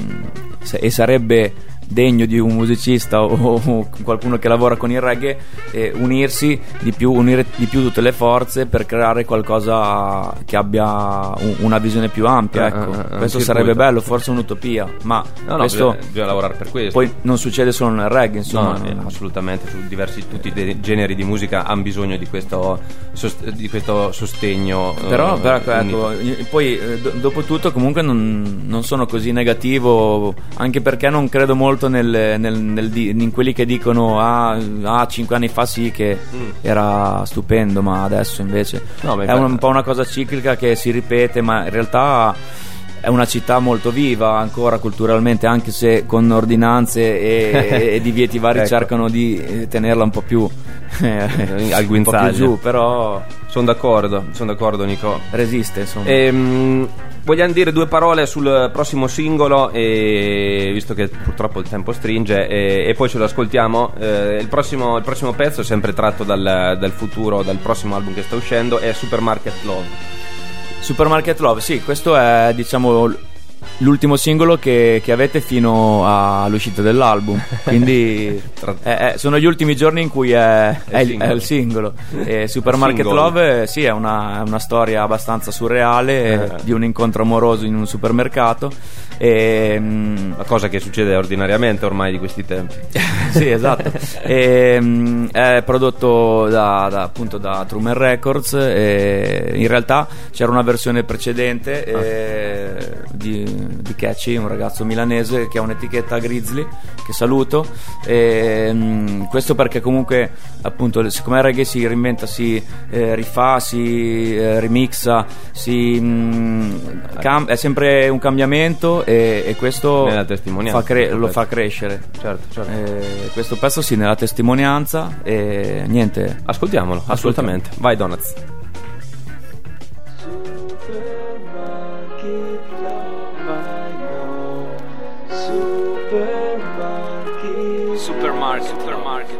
e sarebbe degno di un musicista o, o qualcuno che lavora con il reggae eh, unirsi di più, unire di più tutte le forze per creare qualcosa che abbia un- una visione più ampia. Eh, Ecco. eh, eh, questo sarebbe bello, forse un'utopia, ma No, no, questo bisogna, bisogna lavorare per questo. poi non succede solo nel reggae, insomma. No, eh, assolutamente, su diversi tutti i generi di musica hanno bisogno di questo, di questo sostegno. Però, però, ecco, poi do- dopo tutto comunque non, non sono così negativo anche perché non credo molto nel- nel- nel di- in quelli che dicono ah, ah, cinque anni fa sì che Mm. era stupendo ma adesso invece No, è un, un po' una cosa ciclica che si ripete ma in realtà è una città molto viva ancora culturalmente anche se con ordinanze e, e divieti vari Ecco. cercano di eh, tenerla un po' più eh, Al guinzaglio. giù però Sono d'accordo, sono d'accordo Nico. resiste insomma Ehm, vogliamo dire due parole sul prossimo singolo, e, visto che purtroppo il tempo stringe, e, e poi ce lo ascoltiamo. Eh, il, prossimo, il prossimo pezzo è sempre tratto dal, dal futuro, dal prossimo album che sta uscendo, è Supermarket Love. Supermarket Love, sì, questo è diciamo l'ultimo singolo che, che avete fino all'uscita dell'album. Quindi eh, eh, sono gli ultimi giorni in cui è, è il, singolo. è il singolo. E Supermarket. Love, eh, sì, è una, una storia abbastanza surreale Eh. di un incontro amoroso in un supermercato. E, mm, La cosa che succede ordinariamente ormai di questi tempi. sì, esatto. E, mm, è prodotto da, da- appunto da Truman Records. E in realtà c'era una versione precedente eh, di, di Catchy, un ragazzo milanese che ha un'etichetta Grizzly, che saluto. E, mm, questo perché comunque, appunto, siccome il reggae si reinventa, si eh, rifà, si eh, remixa, si, mm, cam- è sempre un cambiamento e, e questo Nella testimonianza, fa cre- lo certo. fa crescere. Certo, certo. Eh, questo pezzo sì, nella testimonianza e niente. Ascoltiamolo, assolutamente. Vai Donuts. Supermarket, supermarket.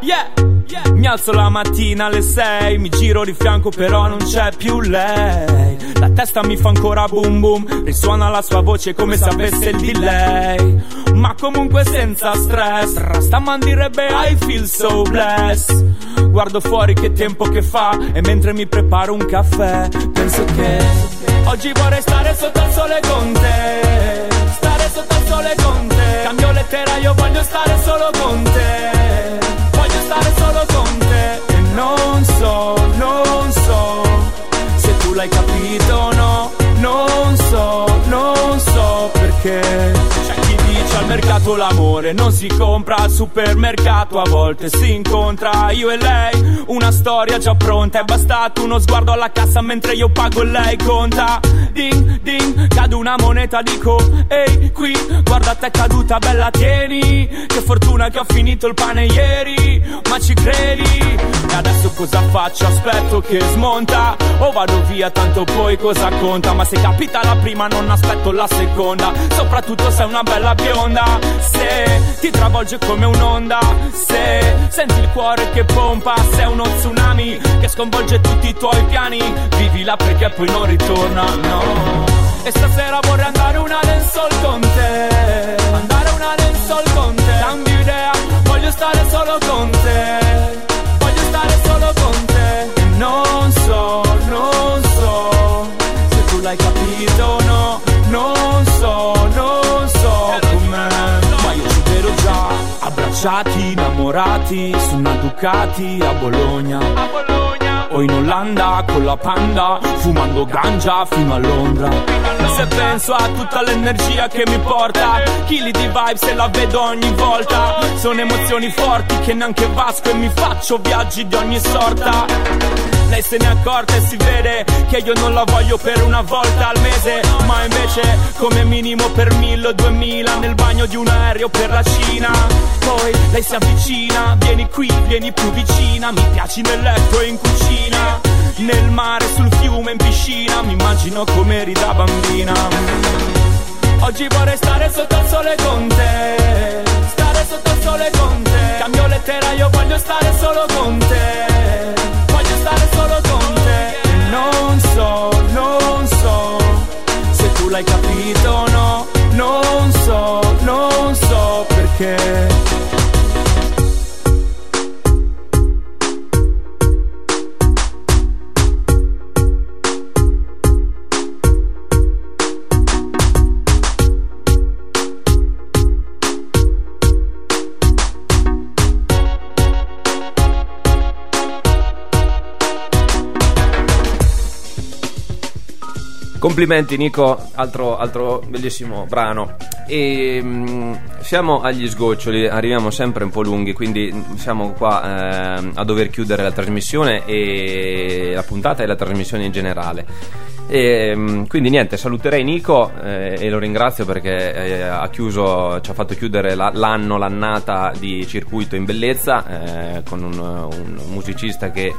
Yeah, yeah. Mi alzo la mattina alle 6, mi giro di fianco però non c'è più lei. La testa mi fa ancora boom boom, risuona la sua voce come se avesse il delay. Ma comunque senza stress, Rastaman direbbe I feel so blessed. Guardo fuori che tempo che fa e mentre mi preparo un caffè, penso che oggi vorrei stare sotto il sole con te. Stare sotto il sole con te. Cambio lettera, io voglio stare solo con te. Voglio stare solo con te. E non so, non so l'hai capito o no. Non so, non so perché. Dice al mercato l'amore non si compra al supermercato, a volte si incontra io e lei. Una storia già pronta, è bastato uno sguardo alla cassa mentre io pago e lei conta. Ding, ding, cade una moneta, dico, ehi, qui, guarda te caduta, bella, tieni. Che fortuna che ho finito il pane ieri, ma ci credi? E adesso cosa faccio? Aspetto che smonta, o vado via, tanto poi cosa conta? Ma se capita la prima non aspetto la seconda, soprattutto se è una bella bionda. Se ti travolge come un'onda, se senti il cuore che pompa, se è uno tsunami che sconvolge tutti i tuoi piani, vivila perché poi non ritorna, no. E stasera vorrei andare una dancehall con te. Andare una dancehall con te. Cambio idea, voglio stare solo con te. Voglio stare solo con te. E non so, non so Se tu l'hai capito o no. Non so, non Abbracciati, innamorati Su una Ducati a Bologna. A Bologna. O in Olanda con la panda Fumando ganja fino a Londra. Se penso a tutta l'energia che mi porta Chili di vibes e la vedo ogni volta. Sono emozioni forti che neanche Vasco E mi faccio viaggi di ogni sorta lei se ne accorta e si vede che io non la voglio per una volta al mese Ma invece come minimo per mille o duemila Nel bagno di un aereo per la Cina. Poi lei si avvicina, vieni qui, vieni più vicina Mi piaci nel letto e in cucina Nel mare, sul fiume, in piscina Mi immagino come eri da bambina. Oggi vorrei stare sotto il sole con te Stare sotto il sole con te Cambio lettera, io voglio stare solo con te stare solo con te. Non so, non so Se tu l'hai capito o no. Non so, non so perché Complimenti Nico, altro, altro bellissimo brano. E, mm, siamo agli sgoccioli, arriviamo sempre un po' lunghi, quindi siamo qua ehm, a dover chiudere la trasmissione e la puntata e la trasmissione in generale. E, mm, quindi niente, saluterei Nico eh, e lo ringrazio perché eh, ha chiuso, ci ha fatto chiudere la- l'anno, l'annata di circuito in bellezza eh, con un, un musicista che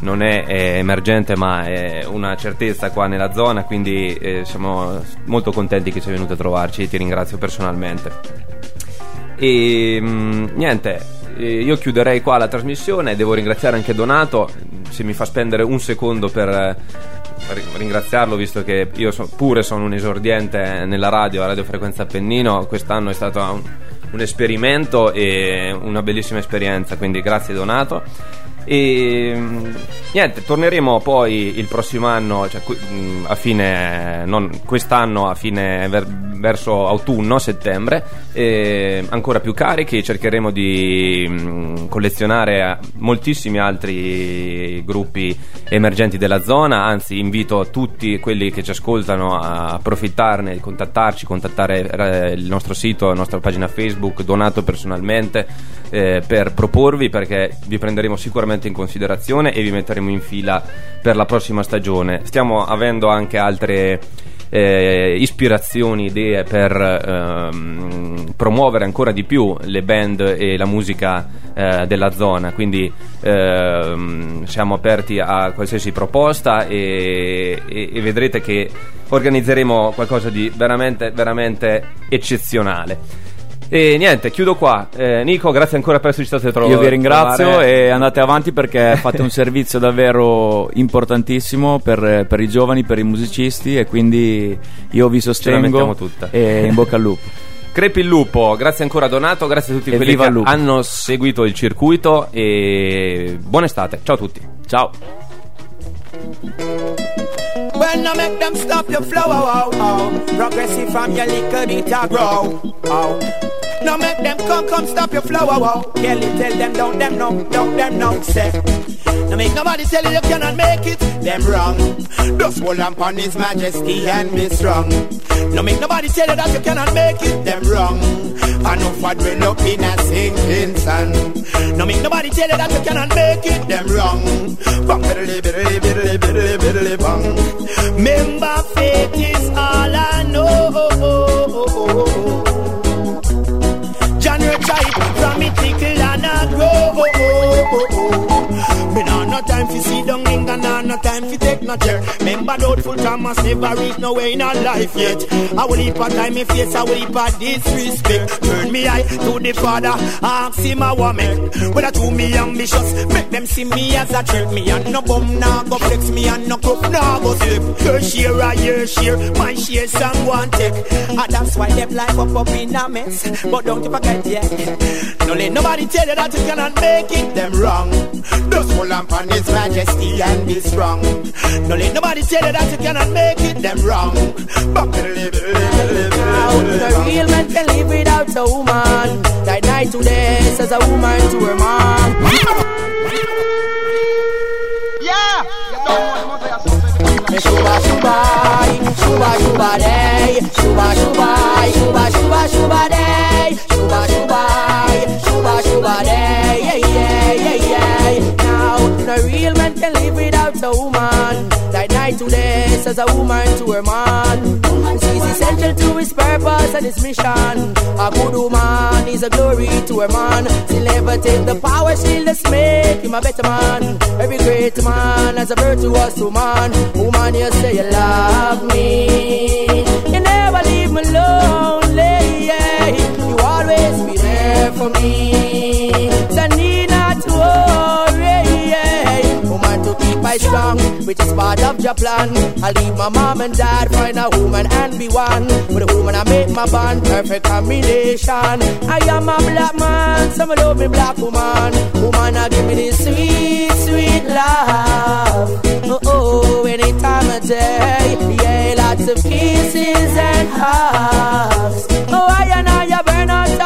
non è, è emergente ma è una certezza qua nella zona quindi eh, siamo molto contenti che sei venuto a trovarci ti ringrazio personalmente. E mm, niente io chiuderei qua la trasmissione devo ringraziare anche Donato se mi fa spendere un secondo per ri- ringraziarlo visto che io so- pure sono un esordiente nella radio a Radio Frequenza Appennino quest'anno è stato un, un esperimento e una bellissima esperienza quindi grazie Donato E mm, niente, torneremo poi il prossimo anno, cioè mm, a fine, non quest'anno, a fine ver- verso autunno, settembre, ancora più carichi. Cercheremo di mm, collezionare moltissimi altri gruppi emergenti della zona. Anzi, invito tutti quelli che ci ascoltano a approfittarne, contattarci, contattare eh, il nostro sito, la nostra pagina Facebook, donato personalmente eh, per proporvi perché vi prenderemo sicuramente in considerazione e vi metteremo in fila per la prossima stagione. Stiamo avendo anche altre eh, ispirazioni, idee per ehm, promuovere ancora di più le band e la musica eh, della zona, quindi ehm, siamo aperti a qualsiasi proposta e, e- e vedrete che organizzeremo qualcosa di veramente, veramente eccezionale. E niente, chiudo qua. Eh, Nico, grazie ancora per esserci stato a trovare. Io vi ringrazio e andate avanti perché fate un servizio davvero importantissimo per, per i giovani, per i musicisti e quindi io vi sostengo tutta. e in bocca al lupo. Crepi il lupo, grazie ancora Donato, grazie a tutti E quelli che lupo. hanno seguito il circuito e buona estate. Ciao a tutti. Ciao. Well, now make them stop your flow, oh, oh, oh. Progressive from your little bit of grow, oh. Now make them come, come stop your flow, oh, oh. Kelly tell them, don't them no, don't them no, say. Now make nobody tell you you cannot make it, them wrong. Just hold on upon His Majesty and be strong. Now make nobody tell you that you cannot make it, them wrong. I know for dwell up in a sinking sun. Now make nobody tell you that you cannot make it, them wrong. Bang, biddly, biddly, biddly, biddly, biddly, bang. Remember, faith is all I know. John tried from me tickle and I grow. Me nah no time fi sit down and nah no time fi take no chair. Remember doubtful Thomas never reach nowhere in our life yet. I will heap a time me face, I will heap a disrespect. Turn me eye to the father, ask him a woman. When I do me ambitious, make them see me as a threat. Me and no bum nah go flex, me and no cup nah go slip. Your share a your share, my share some one take. And that's why them life up up in a mess. But don't you forget yet. Don't let nobody tell you that you cannot make it. Them wrong. Just hold on His Majesty and be strong. Don't let nobody tell you that you cannot make it. Them wrong. But Now, the real man can live without a woman. Died night to day, says a woman to her mom. Yeah! You don't know the mother yourself. Me Shuba shuba, shuba shuba day, shuba shuba, shuba shuba shuba day, a woman. That night to day says a woman to her man. She's essential to his purpose and his mission. A good woman is a glory to her man. She'll never take the power, she'll just make him a better man. Every great man has a virtuous woman. Woman, you say you love me. You never leave me lonely. Yeah. You always be there for me. So to strong, which is part of your plan. I leave my mom and dad, find a woman and be one. With a woman, I make my bond, perfect combination. I am a black man, so I love me black woman. Woman, I give me this sweet, sweet love. Oh, oh, any time of day. Yeah, lots of kisses and hugs. Oh, I and I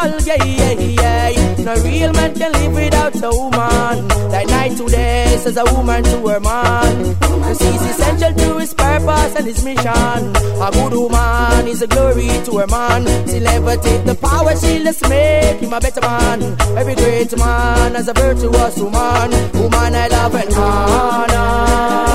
all, yeah, yeah, yeah. No real man can live without a woman. That night to day says a woman to her man. Cause he's essential to his purpose and his mission. A good woman is a glory to her man. She'll never take the power, she'll just make him a better man. Every great man has a virtuous woman. Woman I love and honor.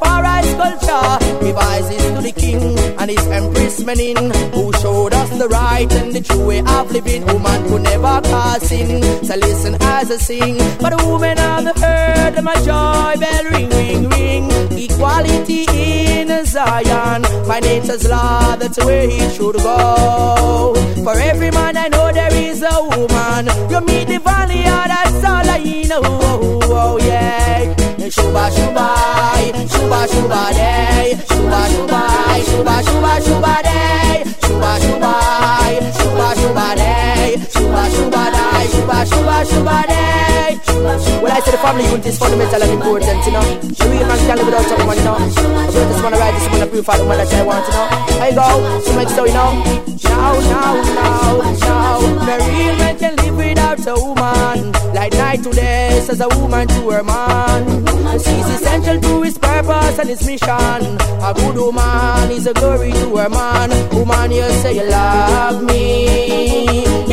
Rastafari sculpture revises to the king and his empress Menin, who showed us the right and the true way of living. Woman could never cause sin, so listen as I sing. For the women of the earth, a joy bell ring, ring, ring. Equality in Zion, by nature's law, that's where he should go. For every man I know there is a woman. You meet the valley, oh, that's all I know. Oh, oh, yeah. chuba chubai, chuba chubarei, chuba chubai, chuba chuba chubarei, chuba chubai, chuba chubarei, chuba chubarai, chuba chuba chubarei. Well, I say the family unit is fundamental and important, you know. The real man can't live without someone, you know. I feel this one right, this one to purify the woman that I want, you know. I go, so much so, you know. Now, now, now, now. The real man can live without a woman. Like night to day, says a woman to her man. She's essential to his purpose and his mission. A good woman is a glory to her man. Woman, you say you love me.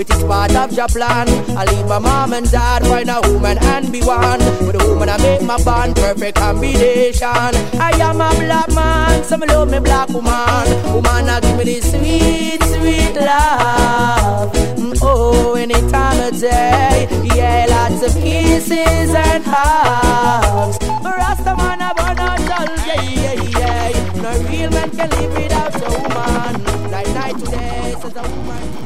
which is part of your plan. I leave my mom and dad, find a woman and be one. With a woman I make my bond, perfect combination. I am a black man, some love me black woman. Woman I give me this sweet, sweet love. Mm, oh, any time of day, yeah, lots of kisses and hugs. Rastaman, I burn out all, yeah, yeah, yeah. No real man can live without a woman. Like night today, says a woman.